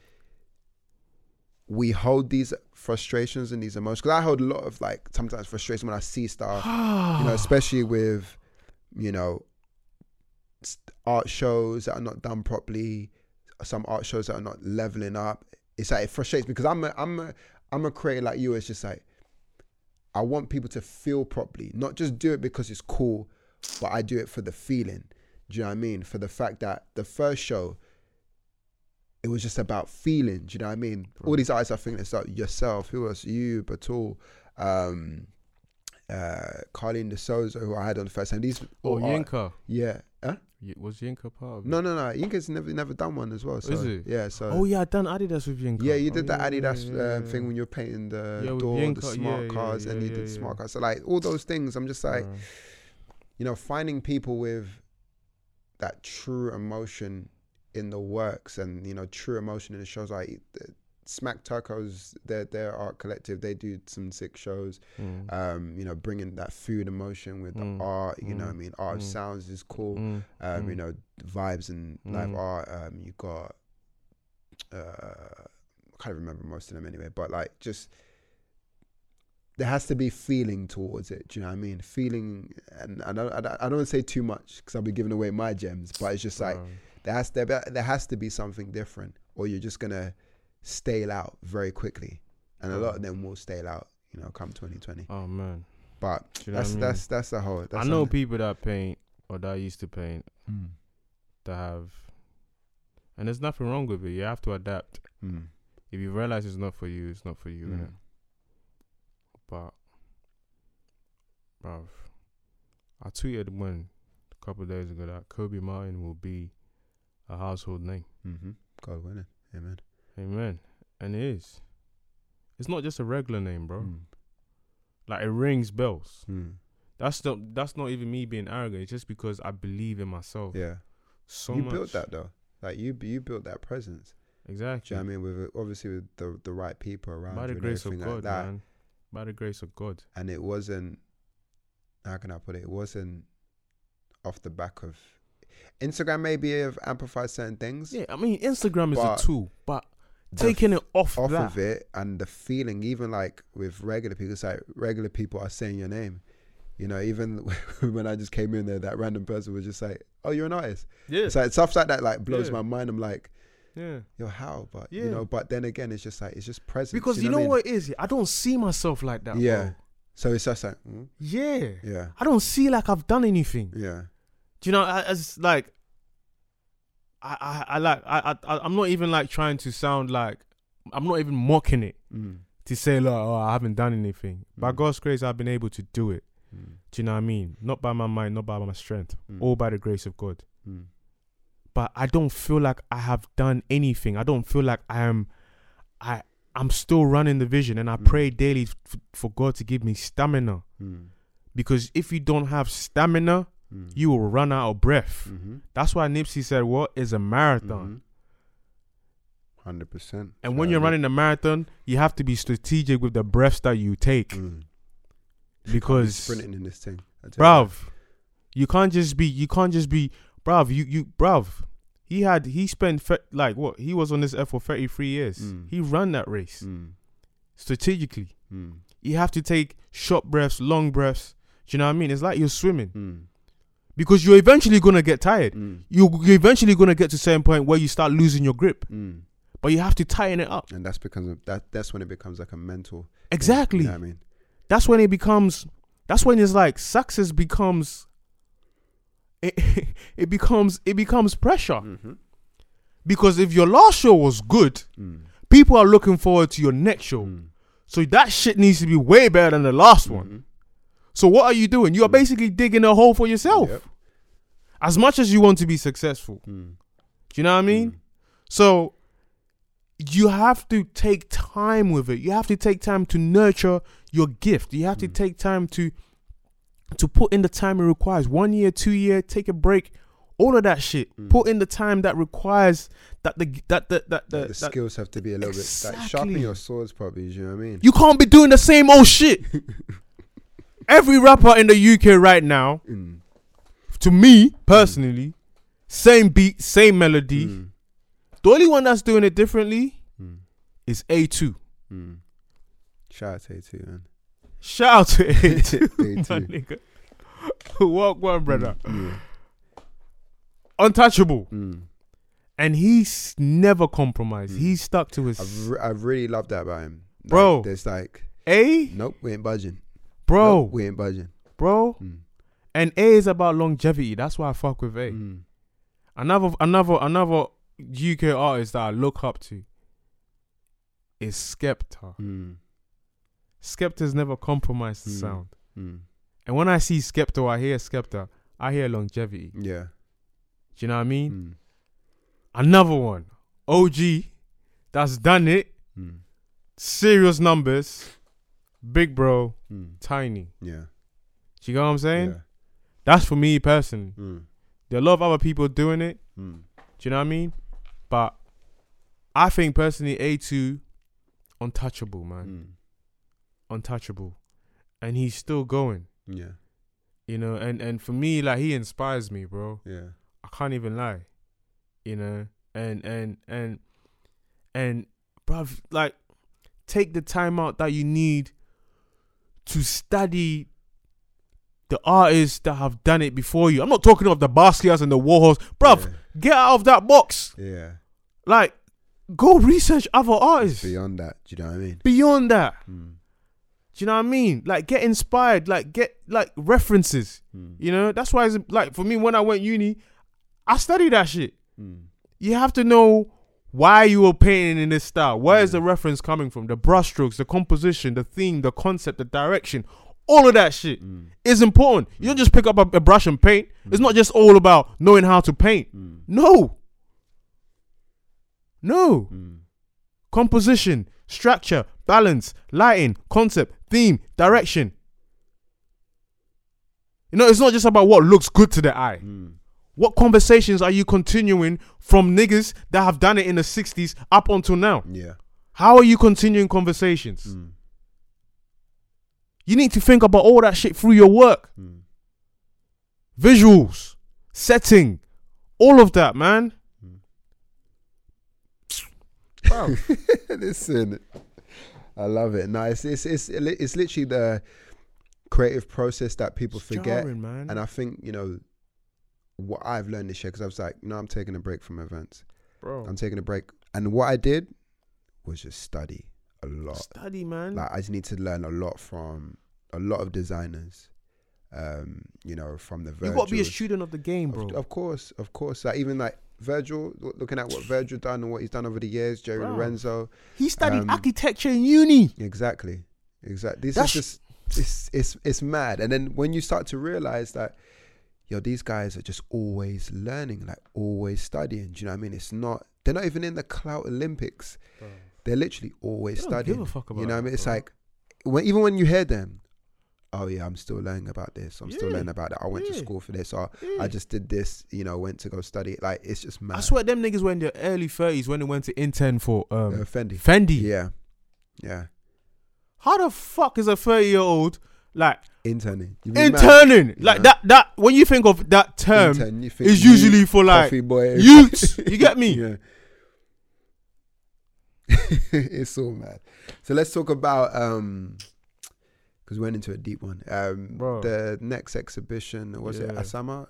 we hold these frustrations and these emotions. Because I hold a lot of like sometimes frustration when I see stuff, you know, [SIGHS] especially with you know art shows that are not done properly, some art shows that are not leveling up. It's like it frustrates me because I'm a I'm a I'm a creator like you. It's just like I want people to feel properly, not just do it because it's cool, but I do it for the feeling. Do you know what I mean? For the fact that the first show, it was just about feeling. Do you know what I mean? All these artists, I think it's like yourself, who else? You, Batul, um, uh, Carlene De Souza, who I had on the first time. These, oh, Yinka. yeah. Was Yinka part of it? No, no, no. Yinka's never never done one as well. So, Is it? Yeah. So. Oh yeah, I done Adidas with Yinka. Yeah, you Oh, did that yeah, Adidas yeah, uh, yeah, thing when you're painting the door, the smart cars, and you did smart cars. So like all those things, I'm just like, Uh, you know, finding people with that true emotion in the works and you know true emotion in the shows. Like Smack Tacos, their their art collective, they do some sick shows. mm, Um, you know, bringing that food emotion with Mm, the art. You know, what I mm, mean, art mm, sounds is cool. mm, Um, you mm. know, vibes and live Mm. art. Um, you got uh, I can't remember most of them anyway, but like just there has to be feeling towards it. Do you know what I mean? Feeling, and I don't, I don't, I don't say too much because I'll be giving away my gems, but it's just like there has be- there has to be something different, or you're just gonna stale out very quickly, and a lot of them will stale out. You know, come 2020. oh man, But you know that's I mean? that's that's the whole. That's I know a- people that paint or that used to paint Mm. that have, and there's nothing wrong with it. You have to adapt. Mm. If you realize it's not for you, it's not for you, Mm. But, bruv, I tweeted one a couple of days ago that Koby Martin will be a household name. Mm-hmm. God winning. Amen. Amen. And it is. It's not just a regular name, bro. Mm. Like it rings bells. Mm. That's not that's not even me being arrogant. It's just because I believe in myself Yeah. so you much. built that though. Like you, you built that presence. Exactly. you know I mean? With obviously with the the right people around By the grace of everything like God, man. By the grace of God. and it wasn't. How can I put it? It wasn't off the back of Instagram. Maybe have amplified certain things. Yeah, I mean Instagram is a tool, but taking it off, off that. of it and the feeling, even like with regular people, it's like regular people are saying your name. You know, even [LAUGHS] when I just came in there, that random person was just like, "Oh, you're an artist." Yeah. So it's like stuff like that like blows Yeah. my mind. I'm like, yeah. "Yo, how?" But Yeah. you know, but then again, it's just like it's just presence. Because you I know mean? what it is? I don't see myself like that. Yeah. bro. So it's just like, mm, Yeah. yeah, I don't see like I've done anything. yeah, Do you know? As like, I, I, I like, I, I, I'm not even like trying to sound like, I'm not even mocking it mm, to say like, oh, I haven't done anything. By Mm. God's grace, I've been able to do it. mm, Do you know what I mean? Not by my mind, not by my strength, mm, all by the grace of God. mm, But I don't feel like I have done anything. I don't feel like I am, I, I'm still running the vision, and I Mm. pray daily f- for God to give me stamina. Because if you don't have stamina, Mm. you will run out of breath. Mhm. That's why Nipsey said, "What is a marathon?" Mhm. Hundred percent. And when you're running a marathon, you have to be strategic with the breaths that you take. mm. Because, sprinting in this thing, tell you. bruv, you can't just be, you can't just be, bruv, you, you, bruv. He had, he spent fe- like what? He was on this F for 33 years. Mm. He ran that race Mm. strategically. Mm. You have to take short breaths, long breaths. Do you know what I mean? It's like you're swimming Mm. Because you're eventually gonna get tired. Mm. You, you're eventually gonna get to a certain point where you start losing your grip, Mm. but you have to tighten it up. And that's because of that. That's when it becomes like a mental. Exactly. You know what I mean? that's when it becomes that's when it's like success becomes it, [LAUGHS] it becomes it becomes pressure Mm-hmm. because if your last show was good Mm. people are looking forward to your next show Mm. so that shit needs to be way better than the last one Mhm. So what are you doing you're Mm. basically digging a hole for yourself Yep. as much as you want to be successful Mm. do you know what i mean Mm. so you have to take time with it. You have to take time to nurture your gift. You have to Mm. take time to to put in the time it requires. One year, two year, take a break. All of that shit. Mm. Put in the time that requires that the that the that the, the that- skills have to be a little bit like sharpen your swords, probably. You know what I mean? you can't be doing the same old shit. [LAUGHS] Every rapper in the UK right now, Mm. to me personally, same beat, same melody. Mm. The only one that's doing it differently Mm. is A2. Mm. Shout out to A2, man. Shout out to A2, [LAUGHS] A2. [LAUGHS] my nigga. Walk one, brother. Mm. Untouchable. Mm. And he's never compromised. Mm. He's stuck to his. I've, re- I've really loved that about him. Like, Bro. There's like, A? nope, we ain't budging. Bro. Nope, we ain't budging. Bro. Mm. And A is about longevity. That's why I fuck with A. Mm. Another, another, another UK artist that I look up to is Skepta. Mm. Skepta's never compromised the Mm. sound. Mm. And when I see Skepta, I hear Skepta, I hear longevity. Yeah. Do you know what I mean? Mm. Another one, OG, that's done it. Serious numbers, big bro, Mm. Tinie. Yeah. Do you know what I'm saying? Yeah. That's for me personally. Mm. There are a lot of other people doing it. Mm. Do you know what I mean? But I think personally, A2, untouchable, man. Mm. Untouchable. And he's still going. Yeah. You know, and, and for me, like he inspires me, bro. Yeah. I can't even lie. You know, and and and and bruv, like take the time out that you need to study the artists that have done it before you. I'm not talking of the Basquiat's and the Warhols. Bruv, get out of that box. Yeah. yeah. Like, go research other artists. Beyond that, do you know what I mean? Beyond that. Mm. Do you know what I mean? Like get inspired, like get like references. Mm. You know, that's why it's like for me when I went uni, I studied that shit. Mm. you have to know why are you painting in this style. Where is the reference coming from? The brushstrokes, the composition, the theme, the concept, the direction. All of that shit Mm. is important. You don't just pick up a, a brush and paint. It's not just all about knowing how to paint. Mm. No. No. Mm. Composition, structure, balance, lighting, concept, theme, direction. You know, it's not just about what looks good to the eye. What conversations are you continuing from niggas that have done it in the 60s up until now? Yeah. How are you continuing conversations? Mm. You need to think about all that shit through your work. Mm. Visuals, setting, all of that, man. Bro, [LAUGHS] Listen, I love it. No, it's it's it's it's literally the creative process that people it's forget, jarring, man. and I think you know what I've learned this year because I was like, no, I'm taking a break from events. Bro, I'm taking a break, and what I did was just study a lot. study, man. Like I just need to learn a lot from a lot of designers. Um, you know, from the you got to be a student of the game, bro. Of, of course, of course. Like even like Virgil, looking at what Virgil done and what he's done over the years, Jerry Bro. Lorenzo. he studied um, architecture in uni. Exactly, exactly. This That's- is just it's it's it's mad. And then when you start to realize that, yo, these guys are just always learning, like always studying. Do you know what I mean? It's not. They're not even in the clout Olympics. they're literally always They studying. give a fuck about you know what I mean? It's bro. like when even when you hear them, oh yeah, I'm still learning about this. I'm still learning about that. I went to school for this. Or Yeah. I just did this. You know, went to go study. Like it's just mad. I swear them niggas were in their early thirties when they went to intern for um Uh, Fendi. Fendi. Yeah, yeah. How the fuck is a thirty year old like Interning. You be mad. interning? Like Yeah. that that when you think of that term Intern, you think is you, usually for like [LAUGHS] youths. You get me? yeah. [LAUGHS] it's so mad. So let's talk about um because we went into a deep one. Um Bro. the next exhibition was it Asama?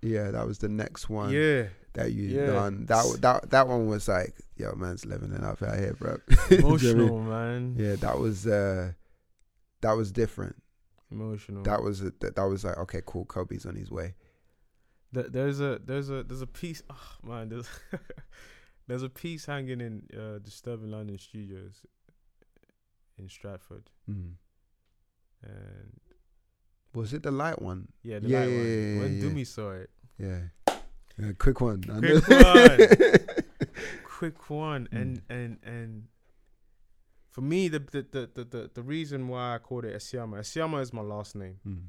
Yeah, that was the next one Yeah. that you Yeah. done. That that that one was like, yo, man's living it up out here, bro. [LAUGHS] Do you know I mean? Emotional, man. Yeah, that was uh that was different. Emotional. That was a, that, that was like, okay, cool, Koby's on his way. Th- there's a there's a there's a piece oh, man there's [LAUGHS] there's a piece hanging in uh Disturbing London Studios in Stratford Mm. and Was it the light one? yeah the Yeah, light yeah, one yeah, when. Dumi saw it Yeah. Yeah, quick one. Quick know. [LAUGHS] quick one Mm. and and and for me the the, the the the the reason why I called it Asiama Asiama is my last name. Mm,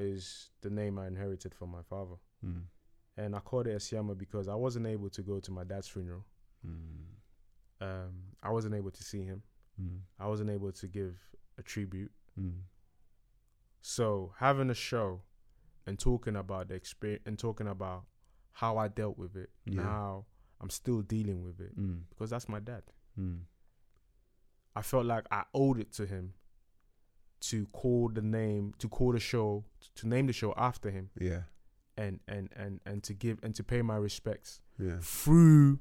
is the name I inherited from my father. Mm, and I called it Asiama because I wasn't able to go to my dad's funeral. Mm, um I wasn't able to see him. Mm, I wasn't able to give a tribute. mm, So having a show and talking about the experience and talking about how I dealt with it and Yeah. how I'm still dealing with it mm, because that's my dad. I felt like I owed it to him to call the name, to call the show, to name the show after him, Yeah. and and and and to give and to pay my respects Yeah. through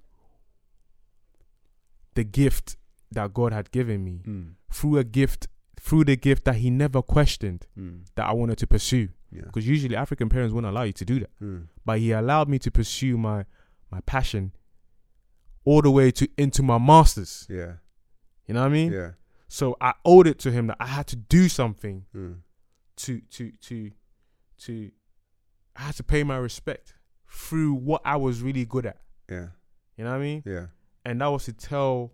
the gift that God had given me, Mm, through a gift, through the gift that He never questioned. mm, that I wanted to pursue. yeah. Because usually African parents wouldn't allow you to do that. Mm, But he allowed me to pursue my my passion all the way to into my masters. yeah. You know what I mean? Yeah. So I owed it to him that I had to do something Mm, to to to to I had to pay my respect through what I was really good at. yeah. You know what I mean? Yeah. And that was to tell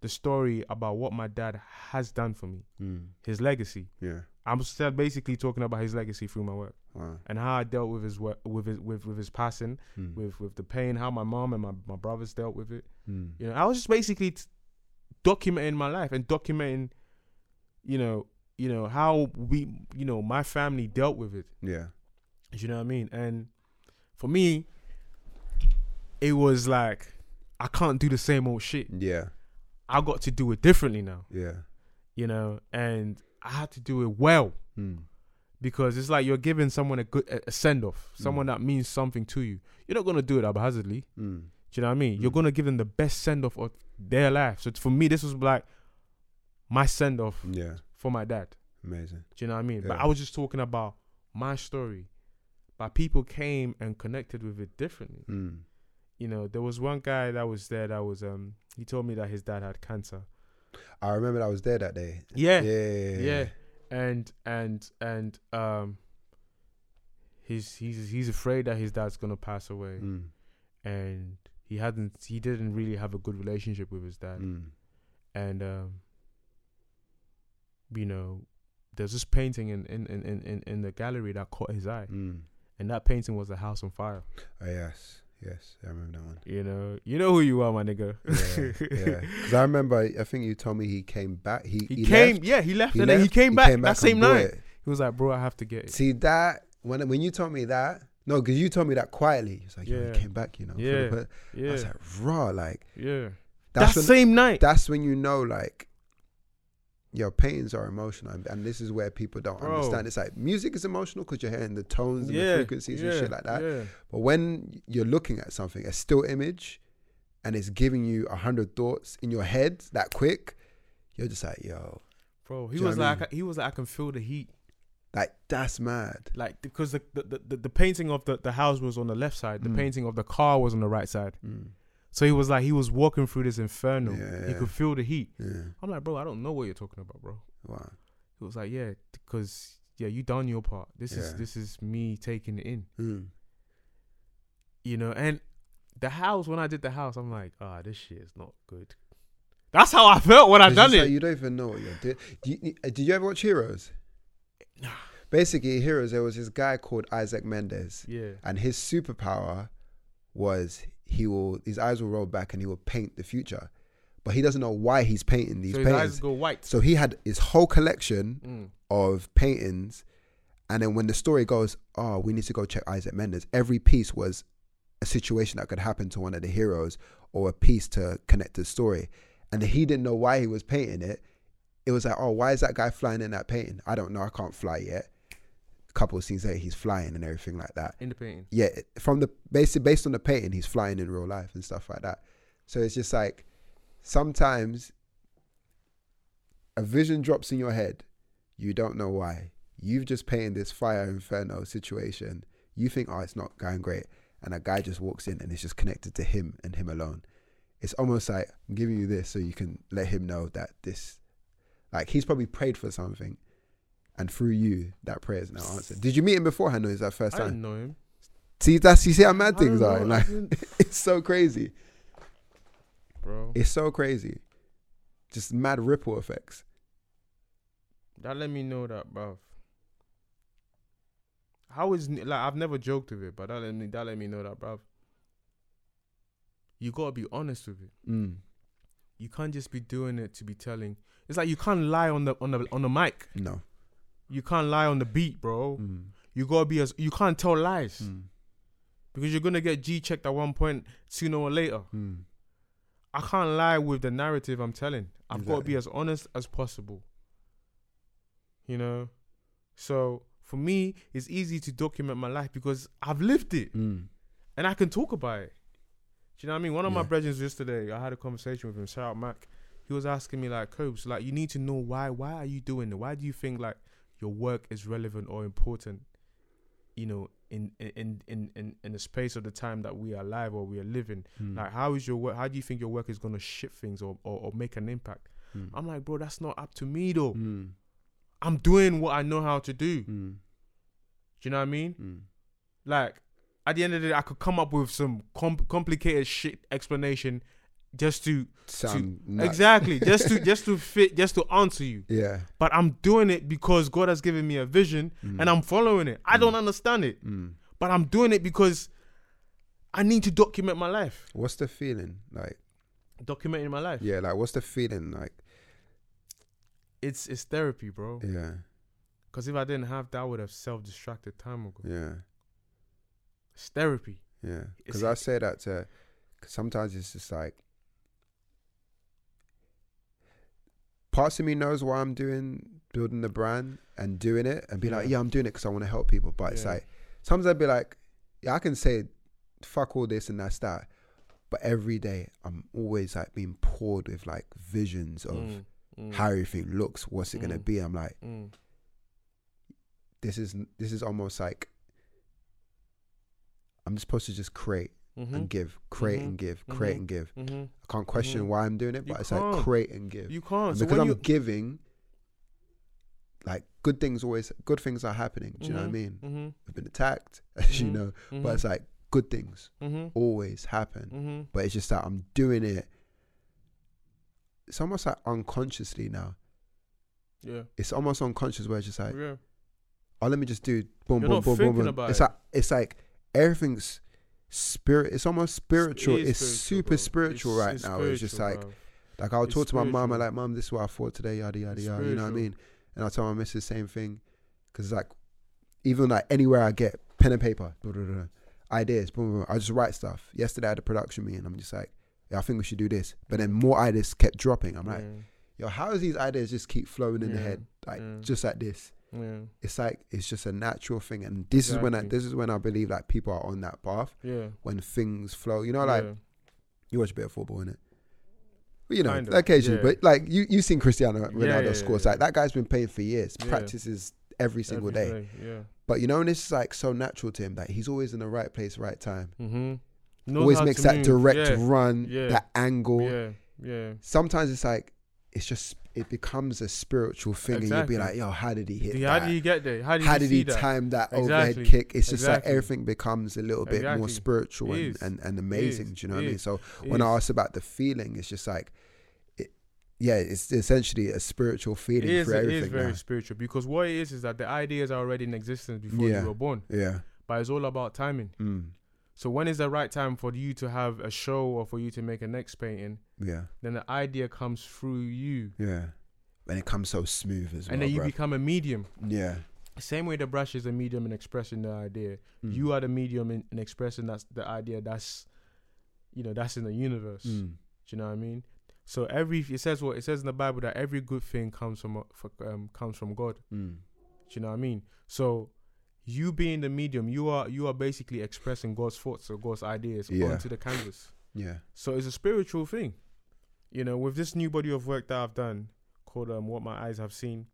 the story about what my dad has done for me, Mm, his legacy. yeah. I'm still basically talking about his legacy through my work. Wow. and how I dealt with his work, with his with with his passing, Mm, with with the pain, how my mom and my, my brothers dealt with it. mm, You know, I was just basically t- documenting my life and documenting, you know, you know how we, you know, my family dealt with it. yeah. You know what I mean? And for me, it was like I can't do the same old shit. Yeah. I got to do it differently now. Yeah. You know, and I had to do it well. Mm, because it's like you're giving someone a good a send off, Mm. someone that means something to you. You're not gonna do it haphazardly. mm, Do you know what I mean? You're Mm. gonna give them the best send off of their life. So for me, this was like my send off yeah. for my dad. Amazing. Do you know what I mean? But I was just talking about my story, but people came and connected with it differently. Mm, You know, there was one guy that was there that was um he told me that his dad had cancer. I remember I was there that day. Yeah, Yeah. yeah and and and um he's he's he's afraid that his dad's gonna pass away Mm, and he hadn't he didn't really have a good relationship with his dad mm, and um you know there's this painting in in, in, in, in the gallery that caught his eye mm. and that painting was a house on fire Oh, yes. Yes. I remember that one. you know you know who you are my nigga Yeah. Yeah. [LAUGHS] Because I remember, I think you told me he came back. He, he, he came left. yeah he left He and then he left, came back that same night it. he was like bro i have to get it See that when when you told me that, no, because you told me that quietly. It's like, yeah, Yeah. came back, you know. the Yeah. I yeah was like, raw, like yeah that's that when, same night that's when you know, like, your paintings are emotional, and, this is where people don't Bro. understand. It's like music is emotional because you're hearing the tones and the yeah frequencies and shit like that. yeah But when you're looking at something, a still image, and it's giving you a hundred thoughts in your head that quick, you're just like, yo, Bro, he you was what I like, he was like, I can feel the heat, like that's mad. like because the the, the, the painting of the, the house was on the left side, the Mm. painting of the car was on the right side. Mm. So he was like, he was walking through this inferno. Yeah, He yeah. could feel the heat. Yeah. I'm like, bro, I don't know what you're talking about, bro. Wow. He was like, yeah, because yeah, you done your part. This is this is me taking it in, Mm. you know. And the house, when I did the house, I'm like, ah, this shit is not good. That's how I felt when I done just like it. you don't even know what you're doing. Do you, did you ever watch Heroes? Basically, Heroes. There was this guy called Isaac Mendez, Yeah. and his superpower was he will his eyes will roll back and he will paint the future, but he doesn't know why he's painting these So his eyes paintings. go white. So he had his whole collection Mm. of paintings, and then when the story goes, oh, we need to go check Isaac Mendez. Every piece was a situation that could happen to one of the heroes or a piece to connect the story. And he didn't know why he was painting it. It was like, oh, why is that guy flying in that painting? I don't know. I can't fly yet. A couple of scenes later, he's flying and everything like that. In the painting. Yeah, from the based based on the painting, he's flying in real life and stuff like that. So it's just like sometimes a vision drops in your head, you don't know why. You've just painted this fire inferno situation. You think, oh, it's not going great, and a guy just walks in and it's just connected to him and him alone. It's almost like I'm giving you this so you can let him know that this, like he's probably prayed for something, and through you, that prayer is now answered. Did you meet him beforehand or is that first I time? didn't know him. See, that's you see how mad I things are. Like [LAUGHS] it's so crazy. bro. It's so crazy. Just mad ripple effects. That let me know that, bro. How is like I've never joked with it, but that let me that let me know that, bro. You gotta be honest with it. Mm. You can't just be doing it to be telling. It's like you can't lie on the on the on the mic. No. You can't lie on the beat, bro. Mm. You gotta be as you can't tell lies Mm. because you're gonna get G checked at one point sooner or later. Mm. I can't lie with the narrative I'm telling. I've got to be as honest as possible. You know? So for me, it's easy to document my life because I've lived it Mm. and I can talk about it. Do you know what I mean? One of my Yeah. brethren yesterday, I had a conversation with him, shout out Mac. He was asking me like, Cobes, like you need to know why why are you doing it? Why do you think like your work is relevant or important, you know, in in in in, in the space of the time that we are alive or we are living? Mm. Like, how is your work? How do you think your work is gonna shift things or, or, or make an impact? Mm. I'm like, bro, that's not up to me though. Mm. I'm doing what I know how to do. Do Mm. you know what I mean? Mm. Like, at the end of the day, I could come up with some com- complicated shit explanation just to Sound nuts. exactly [LAUGHS] just to just to fit just to answer you. Yeah. But I'm doing it because God has given me a vision Mm. and I'm following it. I don't understand it, Mm. but I'm doing it because I need to document my life. What's the feeling like? Documenting my life. Yeah, like what's the feeling like? It's it's therapy, bro. Yeah, Because if I didn't have that, I would have self-distracted time ago. yeah, It's therapy. yeah. Because I say that to. Cause sometimes it's just like. Parts of me knows why I'm doing building the brand and doing it and be like, Yeah. yeah, I'm doing it because I want to help people. But it's like sometimes I'd be like, yeah, I can say, fuck all this and that's that. But every day I'm always like being poured with like visions of Mm, mm, how everything looks, what's it gonna Mm. be. I'm like, mm. this is this is almost like I'm just supposed to just create Mhm. and give, create Mhm. and give, create Mhm. and give. Mhm. I can't question Mhm. why I'm doing it, You but it's like can't. create and give. You can't. And because when I'm you, giving, like good things always good things are happening. Do you know what I mean? Mm-hmm. We've been attacked, [LAUGHS] as you know, mm-hmm. but it's like good things mm-hmm. always happen. Mm-hmm. But it's just that I'm doing it. It's almost like unconsciously now. Yeah. It's almost unconscious where it's just like, yeah. oh, let me just do boom, You're boom, boom, boom, boom. It's it. like it's like everything's spirit. It's almost spiritual. It it's spiritual, super bro. spiritual It's- right it's now. It's just like bro. like I'll talk to my mom. I'm like, mom, this is what I thought today. Yada yada yada. You know what I mean? And I'll tell my missus the same thing because like even like anywhere I get pen and paper, blah, blah, blah, ideas, boom, boom, I just write stuff. Yesterday I had a production meeting. I'm just like, yeah, I think we should do this. But then more ideas kept dropping. I'm like, yeah. yo, how does these ideas just keep flowing in the head like yeah. just like this? Yeah. It's like it's just a natural thing, and this is when I, this is when I believe like people are on that path Yeah. when things flow. You know, like yeah. you watch a bit of football, innit? But you know, Kind of, occasionally, yeah. but like you you seen Cristiano Ronaldo Yeah, yeah, score. It's yeah, like that guy's been playing for years, practices every single Every day. Yeah. But you know, and it's like so natural to him that he's always in the right place, right time. Mm-hmm. always makes that direct Yeah. run, Yeah. that angle. Yeah. Yeah. Sometimes it's like it's just it becomes a spiritual thing, and you'll be like, "Yo, how did he hit Yeah, that? How did he get there? How did how you did he time that Exactly. overhead kick? It's just like everything becomes a little bit more spiritual and, and, and amazing. Do you know what I mean? So It when I asked about the feeling, it's just like it, yeah, it's essentially a spiritual feeling it is, for everything. is very now. spiritual because what it is is that the ideas are already in existence before Yeah. you were born, Yeah. but it's all about timing. Mm. So when is the right time for you to have a show or for you to make a next painting? Yeah. Then the idea comes through you, Yeah. And it comes so smooth as well. and then you bruv. become a medium. yeah. Same way the brush is a medium in expressing the idea. Mm. You are the medium in, in expressing that's the idea that's, you know, that's in the universe. Mm. Do you know what I mean? So every it says what it says in the Bible that every good thing comes from for, um, comes from God. Mm. Do you know what I mean? So you being the medium, you are you are basically expressing God's thoughts or God's ideas Yeah. onto the canvas. Yeah. So it's a spiritual thing. You know, with this new body of work that I've done called um, What My Eyes Have Seen,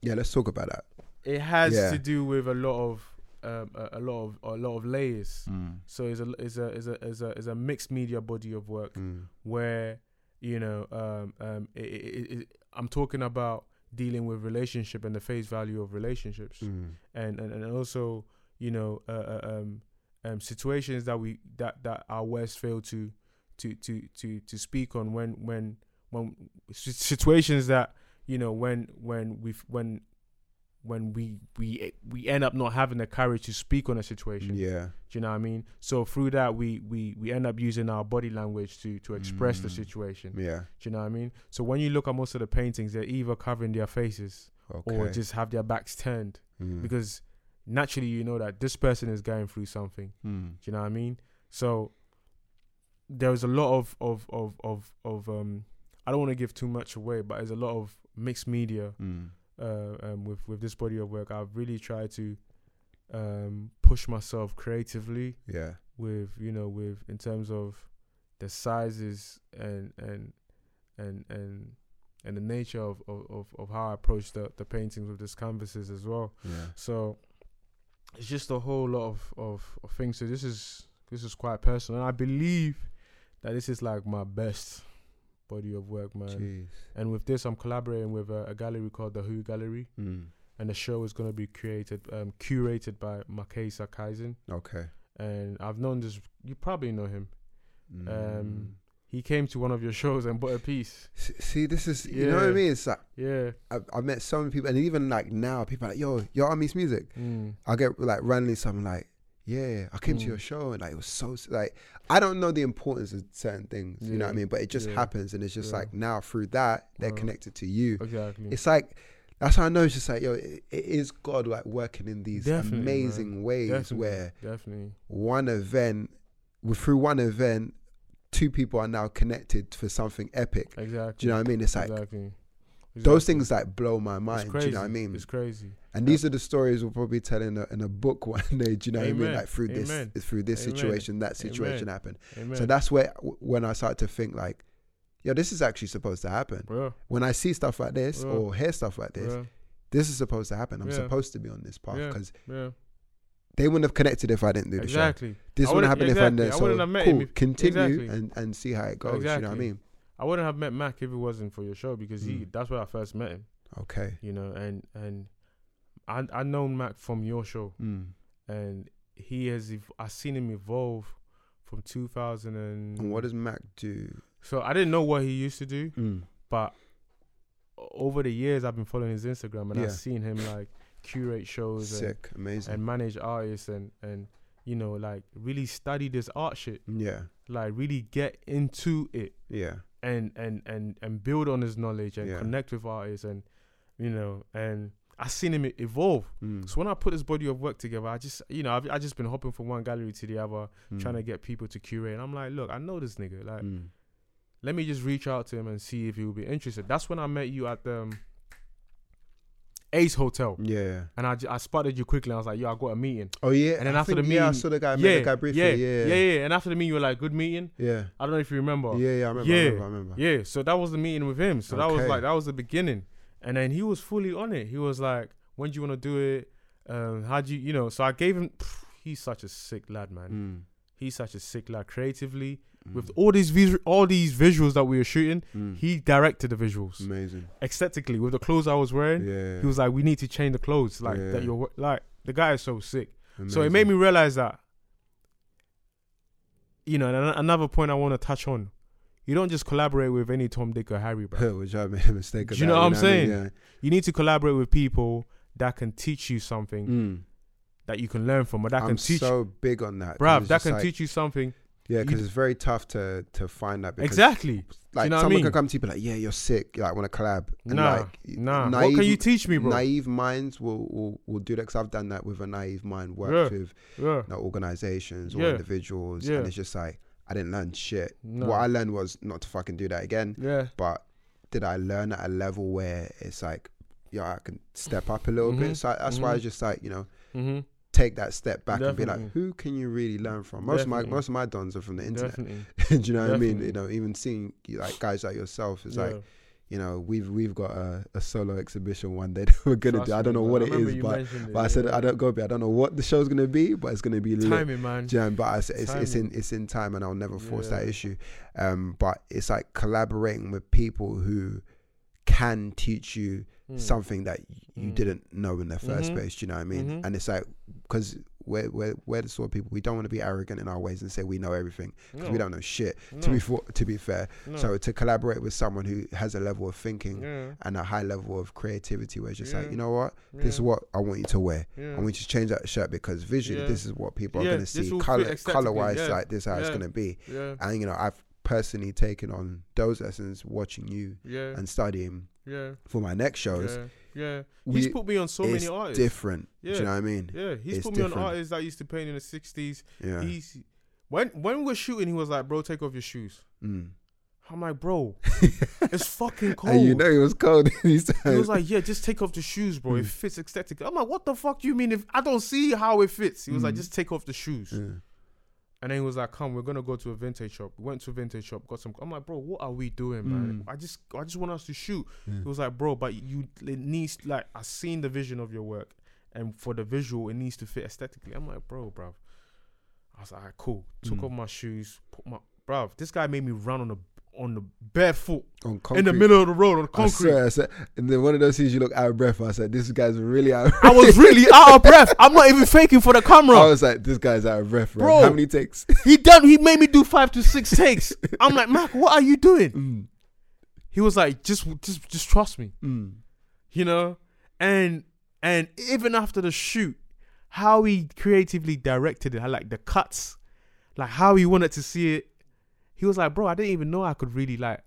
Yeah. Let's talk about that. it has Yeah. to do with a lot of um, a, a lot of a lot of layers. Mm. So it's a it's a it's a it's a it's a mixed media body of work Mm. where you know um um it, it, it, I'm talking about dealing with relationship and the face value of relationships Mm. and, and and also you know uh, uh, um um situations that we that that our West fail to to to to to speak on when when when situations that you know when when we when when we we we end up not having the courage to speak on a situation Yeah. do you know what I mean? So through that, we we we end up using our body language to to express the Mm. situation. Yeah. Do you know what I mean? So when you look at most of the paintings, they're either covering their faces Okay. or just have their backs turned Mm. because naturally you know that this person is going through something. Mm. Do you know what I mean? So there's a lot of of of of of um. I don't want to give too much away, but there's a lot of mixed media Mm. Uh, um, with with this body of work. I've really tried to um, push myself creatively Yeah. with you know with in terms of the sizes and and and and and the nature of of, of, of how I approach the, the paintings with these canvases as well. Yeah. So it's just a whole lot of, of, of things. So this is this is quite personal. And I believe that this is like my best body of work, man. Jeez. And with this, I'm collaborating with a, a gallery called the Who Gallery, Mm. and the show is going to be created, um, curated by Makesa Kaizen. Okay. And I've known this. You probably know him. Mm. Um, He came to one of your shows and bought a piece. See, this is you know what I mean. It's like Yeah. I, I met so many people, and even like now, people are like, "Yo, your Art Meets Music." Mm. I get like randomly something like, "Yeah, I came to Mm. your show," and like it was so like I don't know the importance of certain things, you know what I mean? But it just Yeah. happens, and it's just Yeah. like now through that they're Wow. connected to you. Exactly. It's like that's how I know it's just like yo, it, it is God like working in these Definitely, man. amazing ways Definitely. where Definitely. one event, through one event, two people are now connected for something epic. Exactly. Do you know what I mean? It's like exactly. Those things like blow my mind. Do you know what I mean? It's crazy. And these are the stories we'll probably tell in a, in a book [LAUGHS] one day. Do you know what I mean? Like through Amen. this through this Amen. situation, that situation Amen. happened. Amen. So that's where when I started to think like, yo, this is actually supposed to happen. Bro, When I see stuff like this Yeah. or hear stuff like this, bro, this is supposed to happen. I'm Yeah. supposed to be on this path because yeah. they wouldn't have connected if I didn't do the show. Exactly. This wouldn't happen wouldn't- if I didn't. I So met cool. Continue exactly. and, and see how it goes. You know what I mean? I wouldn't have met Mac if it wasn't for your show because he Mm. that's where I first met him. Okay. You know, and and I I known Mac from your show Mm. and he has ev- I seen him evolve from 2000 and, And what does Mac do? so I didn't know what he used to do, Mm. but o- over the years I've been following his Instagram and Yeah. I've seen him like curate shows and, Sick, amazing. and manage artists and and you know like really study this art shit, yeah, like really get into it yeah, and and and and build on his knowledge and Yeah. connect with artists and you know and I seen him evolve. mm. So when I put this body of work together, I just you know I've I just been hopping from one gallery to the other, trying to get people to curate. And I'm like, look, I know this nigga. Like, Mm. let me just reach out to him and see if he will be interested. That's when I met you at the um, Ace Hotel, Yeah. and I, j- I spotted you quickly. I was like, yo, I got a meeting. Oh yeah. And then I after the yeah, I meeting- saw the guy. I met yeah, the guy briefly. yeah, Yeah, yeah, yeah. And after the meeting, you were like, good meeting. yeah, I don't know if you remember. yeah, yeah. I remember. Yeah. I remember. I remember. Yeah, so that was the meeting with him. So that was like that was the beginning, and then he was fully on it. He was like, "When do you want to do it? Um, how do you, you know?" So I gave him. pff, he's such a sick lad, man. Mm. He's such a sick lad creatively. With Mm. all these vis- all these visuals that we were shooting, Mm. he directed the visuals amazing. aesthetically with the clothes I was wearing. Yeah. He was like, "We need to change the clothes, like Yeah. that. You're like the guy is so sick." So it made me realize that, you know, and another point I want to touch on, you don't just collaborate with any Tom, Dick, or Harry, bro. [LAUGHS] Which I made a mistake. Do you know what I'm I mean? saying? You need to collaborate with people that can teach you something Mm. That you can learn from, or that can I'm teach, so big on that. bruv, that can like- teach you something. Yeah, because it's very tough to to find that. Exactly. Like know what I someone mean? can come to you and be like, "Yeah, you're sick. Like, want to collab?" And Nah, like, nah. naive, what can you teach me, bro? Naive minds will, will will do that because I've done that with a naive mind. Worked Yeah. with Yeah. you know, organizations or Yeah. individuals, and it's just like I didn't learn shit. No. What I learned was not to fucking do that again. Yeah. But did I learn at a level where it's like, yeah, I can step up a little Mhm. bit? So that's why I Mhm. just like you know Mm-hmm. Take that step back and be like, who can you really learn from? Most of my most of my dons are from the internet. [LAUGHS] Do you know what I mean? You know, even seeing like guys like yourself is Yeah. like, you know, we've we've got a, a solo exhibition one day [LAUGHS] that we're gonna Trust do. I don't know man. what it is, it remember is, you but it, but I said yeah. I don't go. I don't know what the show's gonna be, but it's gonna be lit. timing, man. You know, but I said it's, it's in it's in time, and I'll never force that issue. Um, but it's like collaborating with people who can teach you Mm. something that you Mm. didn't know in the 1st Mhm. place. Do you know what I mean? Mhm. And it's like because we're we're we're the sort of people we don't want to be arrogant in our ways and say we know everything because we don't know shit. No. To be for, to be fair, No. so to collaborate with someone who has a level of thinking yeah. and a high level of creativity, where it's just like you know what, this is what I want you to wear. Yeah. I want you to change that shirt because visually, Yeah. this is what people are going to see. Color, color wise, yeah. like this, is how it's going to be. yeah. And you know, I've personally taken on those lessons, watching you Yeah. and studying Yeah. for my next shows. Yeah. Yeah. We- He's put me on so many artists. different. Do Yeah. you know what I mean? Yeah, he's It's put me on artists that used to paint in the sixties. Yeah. He's when when we were shooting, he was like, "Bro, take off your shoes." Mm. I'm like, "Bro, [LAUGHS] it's fucking cold." And you know it was cold. [LAUGHS] He was like, "Yeah, just take off the shoes, bro. It Mm. fits aesthetically." I'm like, "What the fuck do you mean? If I don't see how it fits?" He was like, Mm. "Just take off the shoes." Yeah. And then he was like, "Come, we're gonna go to a vintage shop." We went to a vintage shop, got some. I'm like, "Bro, what are we doing, man? Mm. I just, I just want us to shoot." Yeah. He was like, "Bro, but you it needs like I seen the vision of your work, and for the visual, it needs to fit aesthetically." I'm like, "Bro, bro." I was like, "Alright, "Cool." Took Mm. off my shoes, put my, bro. This guy made me run on the on the barefoot On concrete. in the middle of the road on I concrete. swear, I said, and then one of those scenes you look out of breath. I said, "This guy's really out." Of breath. I was really out of breath. I'm not even faking for the camera. I was like, "This guy's out of breath, bro." Bro. How many takes? He done. He made me do five to six takes. I'm like, Mac, what are you doing? mm. He was like, just, just, just trust me. Mm. You know, and and even after the shoot, how he creatively directed it, like the cuts, like how he wanted to see it. He was like, bro, I didn't even know I could really like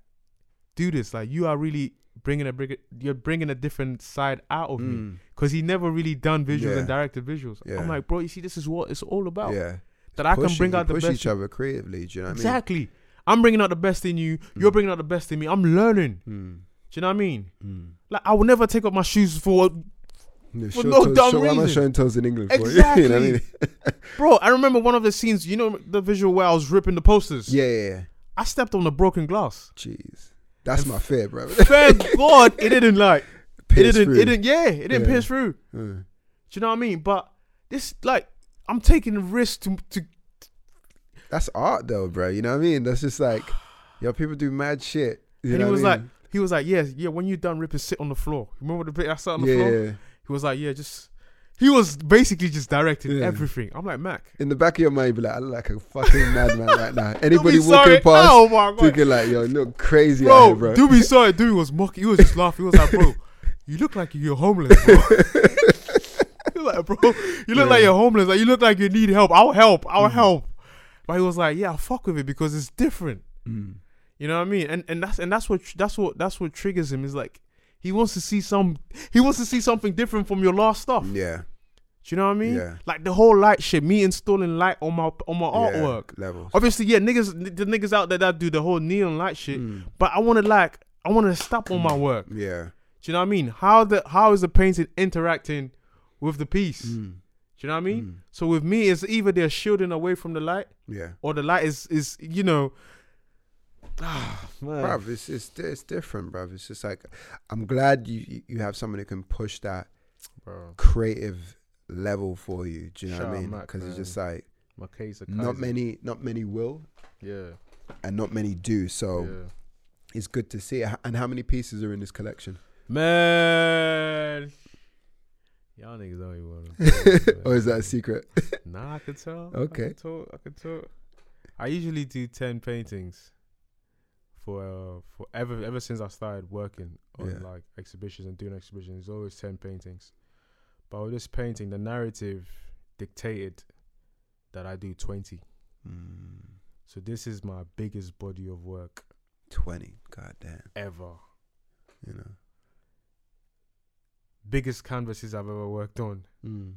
do this. Like you are really bringing a bring, you're bringing a different side out of me Mm. because he never really done visuals Yeah. and directed visuals. Yeah. I'm like, bro, you see, this is what it's all about. Yeah. That I can bring out the push best. each other creatively. Do you know what exactly. I'm bringing out the best in you. You're Mm. bringing out the best in me. I'm learning. I mean? Do you know what I mean? Mm. Mm. Like I will never take off my shoes for Yeah, For no toes- dumb show- Why am I reason. showing toes in English? for? [LAUGHS] you Exactly. know I mean? Bro, I remember one of the scenes, you know the visual where I was ripping the posters? Yeah, yeah, yeah. I stepped on the broken glass. Jeez. That's And my fear, bro. [LAUGHS] Thank God it didn't like it [LAUGHS] didn't through. it didn't yeah, it didn't Yeah. pierce through. Do Uh, you know what I mean? But this like I'm taking the risk to to That's art, though, bro. You know what I mean? That's just like, [SIGHS] yo, people do mad shit. You and he was I like he was like, Yeah, yeah, when you're done ripping, sit on the floor. Remember the bit I sat on the yeah, floor? Yeah. He was like, Yeah, just he was basically just directing Yeah. everything. I'm like, Mac. In the back of your mind, be like, I look like a fucking madman right now. [LAUGHS] Anybody walking past, Oh my god. thinking like, yo, you look crazy out bro, here, bro. do be [LAUGHS] sorry. Dude was mocking. He was just laughing. He was like, bro, [LAUGHS] you look like you're homeless, bro. he was like, bro, you look like you're homeless. Like you look like you need help. I'll help. I'll Mhm. help. But he was like, yeah, fuck with it because it's different. Mm. You know what I mean? And and that's and that's what that's what that's what triggers him. Is like he wants to see some. He wants to see something different from your last stuff. Yeah, Do you know what I mean? yeah. Like the whole light shit. Me installing light on my on my yeah, artwork. levels. Obviously, yeah, niggas, the niggas out there that do the whole neon light shit. Mm. But I want to like, I want to stop on my work. Yeah. Do you know what I mean? How the how is the painting interacting with the piece? Do Mm. you know what I mean? Mm. So with me, it's either they're shielding away from the light, Yeah. or the light is is you know. Ah, [SIGHS] man. Bruv, it's, it's it's different, bruv. It's just like I'm glad you you- have someone who can push that Bro, creative level for you. Do you know Shout what I mean? Because it's just like my case not many not many will Yeah. and not many do. So yeah. it's good to see. And how many pieces are in this collection? Man. Y'all niggas don't even want [LAUGHS] or is that a secret? Nah, I could tell. Okay. I could talk. I could talk. I usually do 10 paintings. For uh, for ever ever since I started working on Yeah. like exhibitions and doing exhibitions. It's always ten paintings, but with this painting, the narrative dictated that I do twenty. Mm, So this is my biggest body of work Twenty. God damn. ever. You know. Biggest canvases I've ever worked on. Mm.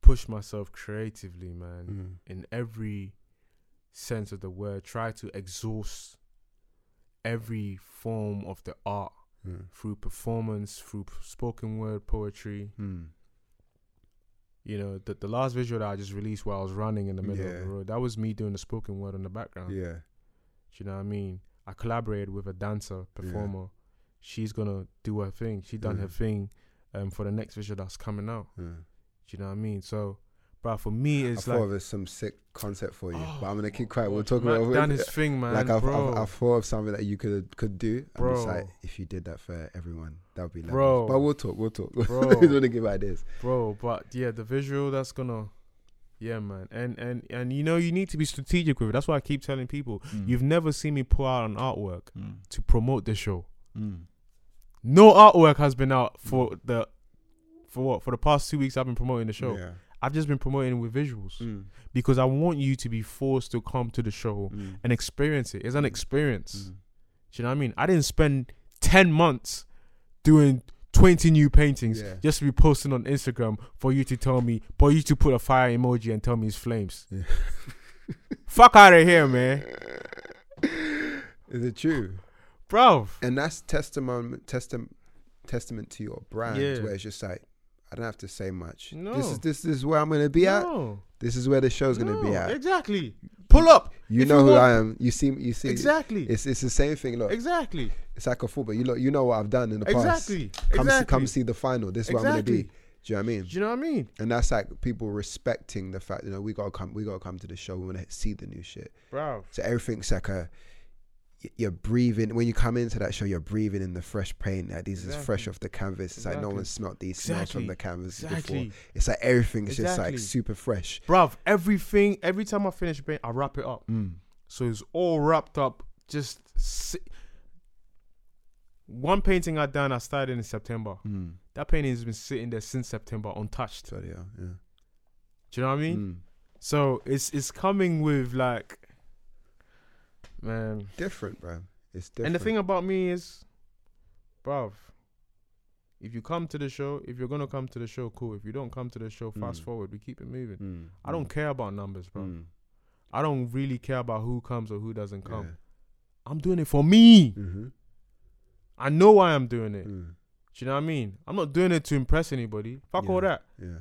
Push myself creatively, man. Mm. in every sense of the word, try to exhaust every form of the art Mm. through performance, through spoken word poetry. Mm. You know, the the last visual that I just released while I was running in the middle of the road, that was me doing the spoken word in the background. Yeah. Do you know what I mean? I collaborated with a dancer, performer. She's gonna do her thing. She done Yeah. her thing um, for the next visual that's coming out. Yeah. Do you know what I mean? So, bro, for me, I it's thought like of a- some sick concept for you, Oh, but I'm gonna keep quiet. We'll Watch talk Mac about done it. his thing, man. like I've, bro. I've, I've thought of something that you could could do. I'm just like, if you did that for everyone, that would be lovely. Bro. But we'll talk. We'll talk. [LAUGHS] Bro. we don't want to give ideas. bro but yeah the visual that's gonna yeah man and and and you know you need to be strategic with it that's why i keep telling people Mm. you've never seen me put out an artwork Mm. to promote the show Mm. no artwork has been out for the for what for the past two weeks i've been promoting the show Yeah. I've just been promoting with visuals Mm. because i want you to be forced to come to the show Mm. and experience it it's an experience Mm. do you know what i mean i didn't spend 10 months doing 20 new paintings Yeah. just to be posting on Instagram for you to tell me, for you to put a fire emoji and tell me it's flames. Yeah. [LAUGHS] Fuck out of here, man. Is it true? Bro. And that's testimony, testament, testament to your brand, Yeah. where it's just like, I don't have to say much. No. This is this is where I'm gonna be at. No. This is where the show's gonna be at. Exactly. Pull up. You if know you who want- I am. You see, you see. Exactly. It's it's the same thing. Look, exactly. it's like a football. You look, you know what I've done in the past. Exactly. Come see, come see the final. This is where I'm gonna be. Do you know what I mean? Do you know what I mean? And that's like people respecting the fact, you know, we gotta come, we gotta come to the show. We wanna see the new shit. Bro. So everything's like a, you're breathing when you come into that show. You're breathing in the fresh paint. Like these is fresh off the canvas. It's like no Exactly. one smelt these smells from the canvas Exactly. before. It's like everything's just like super fresh. Bruv, everything, every time I finish paint, I wrap it up. Mm. So it's all wrapped up. Just si- one painting I done. I started in September. Mm. That painting has been sitting there since September, untouched. So yeah, yeah. Do you know what I mean? Mm. So it's it's coming with like, man. Different, bro. It's different. And the thing about me is, bruv, if you come to the show, if you're gonna come to the show, cool. If you don't come to the show, fast Mm. forward. We keep it moving. Mm. I don't care about numbers, bro. Mm. I don't really care about who comes or who doesn't come. Yeah. I'm doing it for me. Mhm. I know why I'm doing it. Mm. Do you know what I mean? I'm not doing it to impress anybody. Fuck all that. Yeah.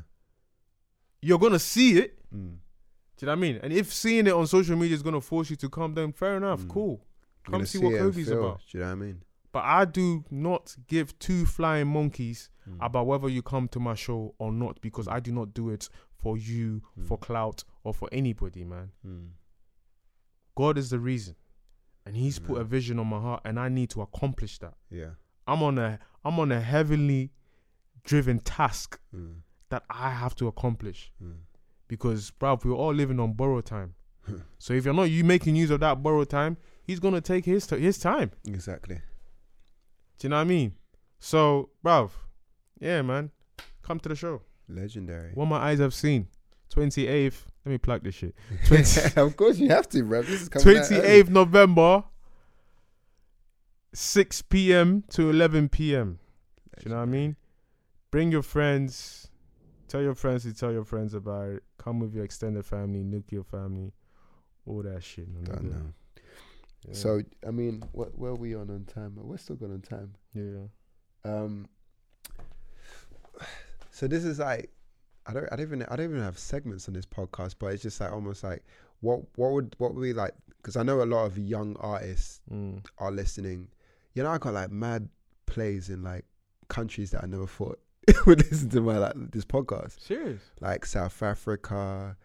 You're gonna see it. Mm. Do you know what I mean? And if seeing it on social media is gonna force you to come, then fair enough, Mm. cool. Come see see what Koby's feel, about. Do you know what I mean? But I do not give two flying monkeys Mm. about whether you come to my show or not because I do not do it for you, Mm. for clout, or for anybody, man. Mm. God is the reason. And He's put a vision on my heart and I need to accomplish that. Yeah. I'm on a I'm on a heavenly driven task Mm. that I have to accomplish. Because bruv, we're all living on borrowed time. Hmm. so if you're not you making use of that borrowed time, he's gonna take his t- his time. Exactly. Do you know what I mean? So, bruv, yeah, man, come to the show. Legendary. What my eyes have seen. 28th. Let me plug this shit. [LAUGHS] 20, of course you have to, bro. This is coming 28th November, 6 p.m. to 11 p.m. Do you know what I mean? Bring your friends. Tell your friends to tell your friends about it. Come with your extended family, nuclear family, all that shit. man. Done Yeah. now. Yeah. So I mean, what where are we on on time? We're still good on time. yeah. Um. So this is like, I don't, I don't even, I don't even have segments on this podcast, but it's just like almost like, what, what would, what would we like? Because I know a lot of young artists Mm. are listening. You know, I got like mad plays in like countries that I never thought [LAUGHS] would listen to my like this podcast, Serious. like South Africa.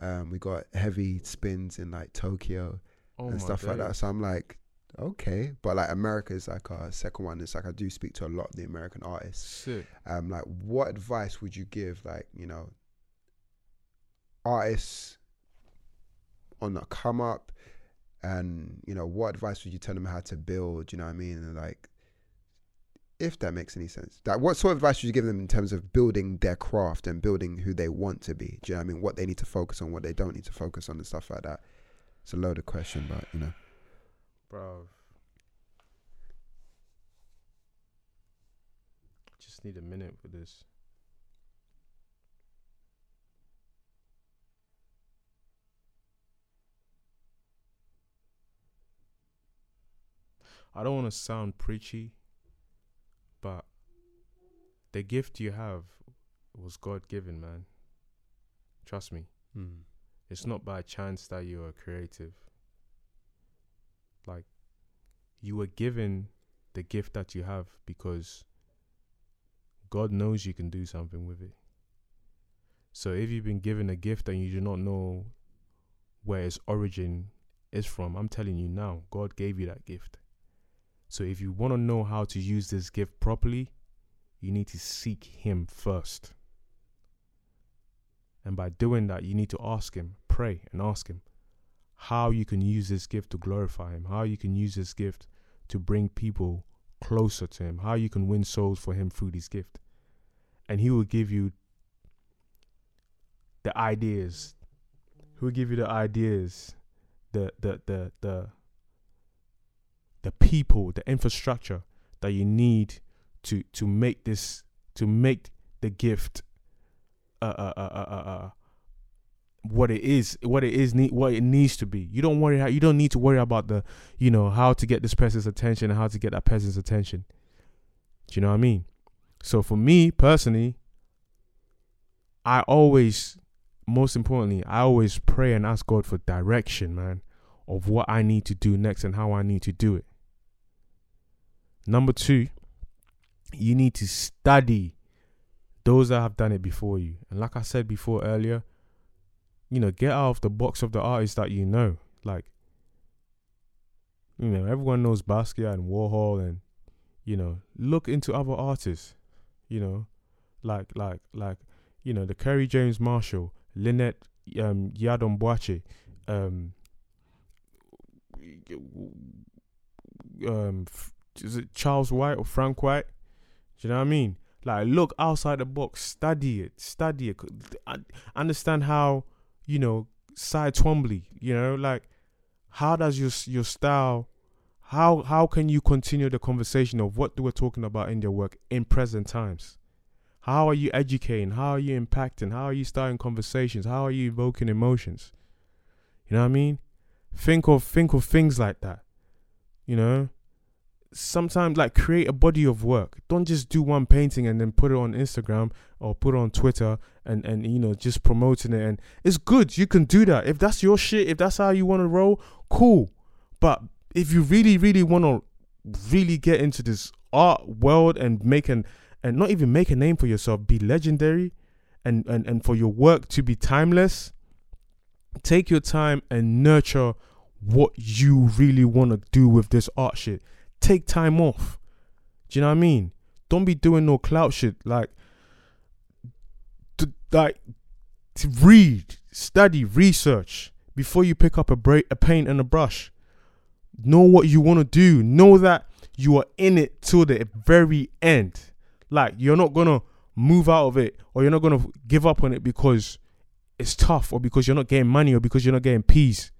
Um, we got heavy spins in like Tokyo Oh and stuff like that. So I'm like, okay, but like America is like our second one. It's like I do speak to a lot of the American artists. Sick. Um, like what advice would you give, like you know, artists on the come up, and you know what advice would you tell them how to build you know what i mean and like if that makes any sense. That what sort of advice would you give them in terms of building their craft and building who they want to be? Do you know what i mean? What they need to focus on what they don't need to focus on and stuff like that. It's a loaded question but you know. Bro. Just need a minute for this. I don't want to sound preachy, but the gift you have was God given, man. Trust me. Hmm. It's not by chance that you are creative. Like, you were given the gift that you have because God knows you can do something with it. So, if you've been given a gift and you do not know where its origin is from, I'm telling you now, God gave you that gift. So, if you want to know how to use this gift properly, you need to seek Him first. And by doing that, you need to ask Him, pray and ask Him how you can use this gift to glorify Him, how you can use this gift to bring people closer to Him, how you can win souls for Him through this gift. And He will give you the ideas. He will give you the ideas, the the the the the people, the infrastructure that you need to to make this to make the gift uh, uh, uh, uh, uh, uh, what it is, what it is, need, what it needs to be. You don't worry. You don't need to worry about the, you know, how to get this person's attention and how to get that person's attention. Do you know what I mean? So for me personally, I always, most importantly, I always pray and ask God for direction, man, of what I need to do next and how I need to do it. Number two, you need to study those that have done it before you. And like I said before earlier, you know, get out of the box of the artists that you know. Like, you know, everyone knows Basquiat and Warhol, and you know, look into other artists. You know, like like like you know the Kerry James Marshall, Lynette um, Yiadom-Boakye, um, um, is it Charles White or Frank White? Do you know what I mean? Like, look outside the box, study it, study it, Un- understand how you know Cy Twombly. You know, like how does your your style? How how can you continue the conversation of what we're talking about in their work in present times? How are you educating? How are you impacting? How are you starting conversations? How are you evoking emotions? You know what I mean? Think of think of things like that. You know? Sometimes like create a body of work. Don't just do one painting and then put it on Instagram or put it on Twitter and and you know just promoting it and it's good. You can do that. If that's your shit, if that's how you want to roll, cool. But if you really really want to really get into this art world and make an and not even make a name for yourself, be legendary and and and for your work to be timeless, take your time and nurture what you really want to do with this art shit. Take time off. Do you know what I mean? Don't be doing no clout shit like like to read, study, research before you pick up a bra- a paint and a brush. Know what you want to do. Know that you are in it till the very end. Like you're not gonna move out of it or you're not gonna give up on it because it's tough or because you're not getting money or because you're not getting peace.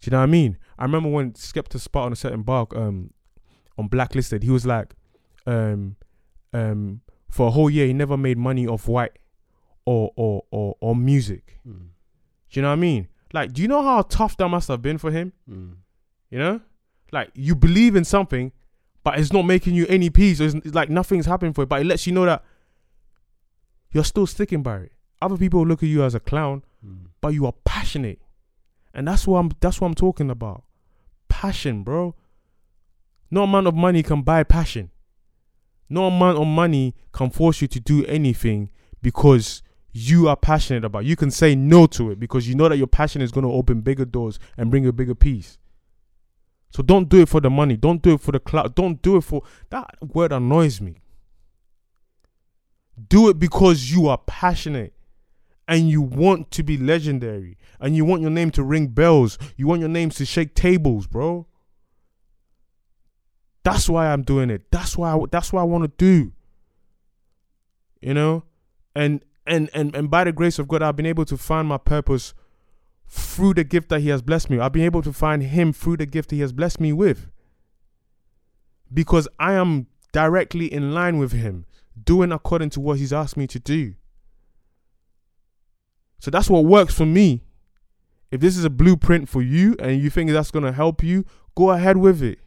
Do you know what I mean? I remember when Skepta spot on a certain bar um on blacklisted, he was like, um, um, for a whole year he never made money off white or or or or music. Mm. Do you know what I mean? Like, do you know how tough that must have been for him? Mm. You know, like you believe in something, but it's not making you any peace. It's, it's like nothing's happening for it, but it lets you know that you're still sticking by it. Other people look at you as a clown, Mm. but you are passionate, and that's what I'm. That's what I'm talking about. Passion, bro. No amount of money can buy passion. No amount of money can force you to do anything because you are passionate about. You can say no to it because you know that your passion is going to open bigger doors and bring a bigger peace. So don't do it for the money. Don't do it for the clout. Don't do it for that word annoys me. Do it because you are passionate and you want to be legendary and you want your name to ring bells. You want your names to shake tables, bro. That's why I'm doing it. That's why I, that's what I want to do. You know? And and and and by the grace of God, I've been able to find my purpose through the gift that he has blessed me. I've been able to find him through the gift he has blessed me with. Because I am directly in line with him, doing according to what he's asked me to do. So that's what works for me. If this is a blueprint for you and you think that's going to help you, go ahead with it.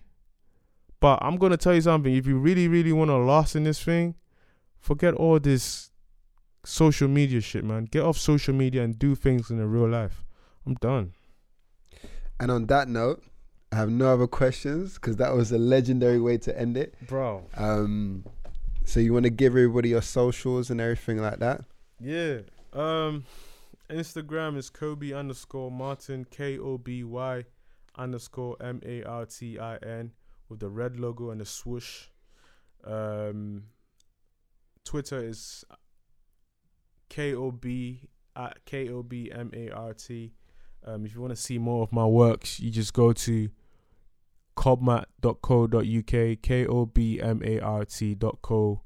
But I'm going to tell you something. If you really, really want to last in this thing, forget all this social media shit, man. Get off social media and do things in the real life. I'm done. And on that note, I have no other questions because that was a legendary way to end it. Bro. Um, so you want to give everybody your socials and everything like that? Yeah. Um Instagram is Koby underscore Martin K O B Y underscore M A R T I N with the red logo and the swoosh. Um Twitter is K O B at K O B M A R T. Um, if you want to see more of my works, you just go to kobmart.co.uk, K O B M A R T.co.uk,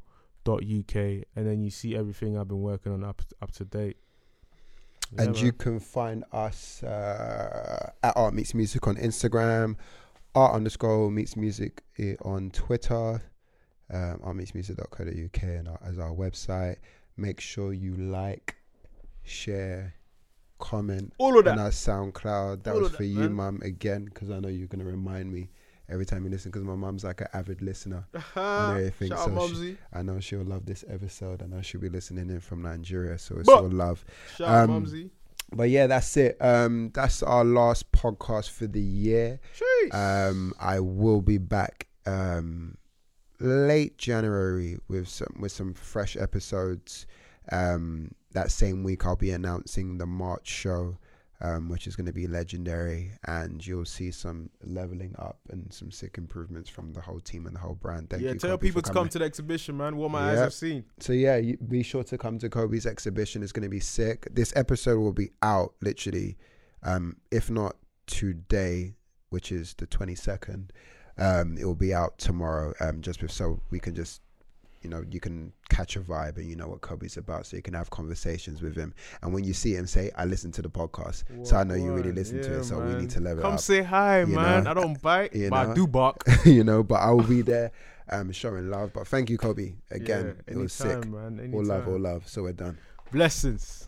and then you see everything I've been working on up up to date. Yeah, and you can find us uh, at Art Meets Music on Instagram, Art underscore Meets Music on Twitter, um, artmeetsmusic.co.uk and our, as our website. Make sure you like, share, comment all of on our SoundCloud. That All was for that, you, man. mum, again, because I know you're gonna remind me every time you listen. Because my mum's like an avid listener. [LAUGHS] Shout everything, out so she-. I know she'll love this episode. I know she'll be listening in from Nigeria, so it's But- all love. Shout out um, Mumsy. But yeah, that's it. Um, that's our last podcast for the year. Jeez. Um, I will be back um, late January with some with some fresh episodes. Um, that same week, I'll be announcing the March show, um, which is going to be legendary, and you'll see some leveling up and some sick improvements from the whole team and the whole brand. Thank yeah, you. tell Koby, people to come to the exhibition, man. What my eyes have seen. So yeah, you, be sure to come to Koby's exhibition. It's going to be sick. This episode will be out literally, um, if not today, which is the twenty second. Um, it will be out tomorrow. Um, just with, so we can just, you know, you can catch a vibe and you know what Koby's about, so you can have conversations with him. And when you see him, say, "I listened to the podcast," so I know you really listen to it. So we need to level Come up. Come say hi, you man. know? I don't [LAUGHS] bite, You but know? I do bark. [LAUGHS] you know, but I will be there, um, showing love. But thank you, Kobe. Again, Yeah, it was anytime, sick. man. All love, all love. So we're done. Blessings.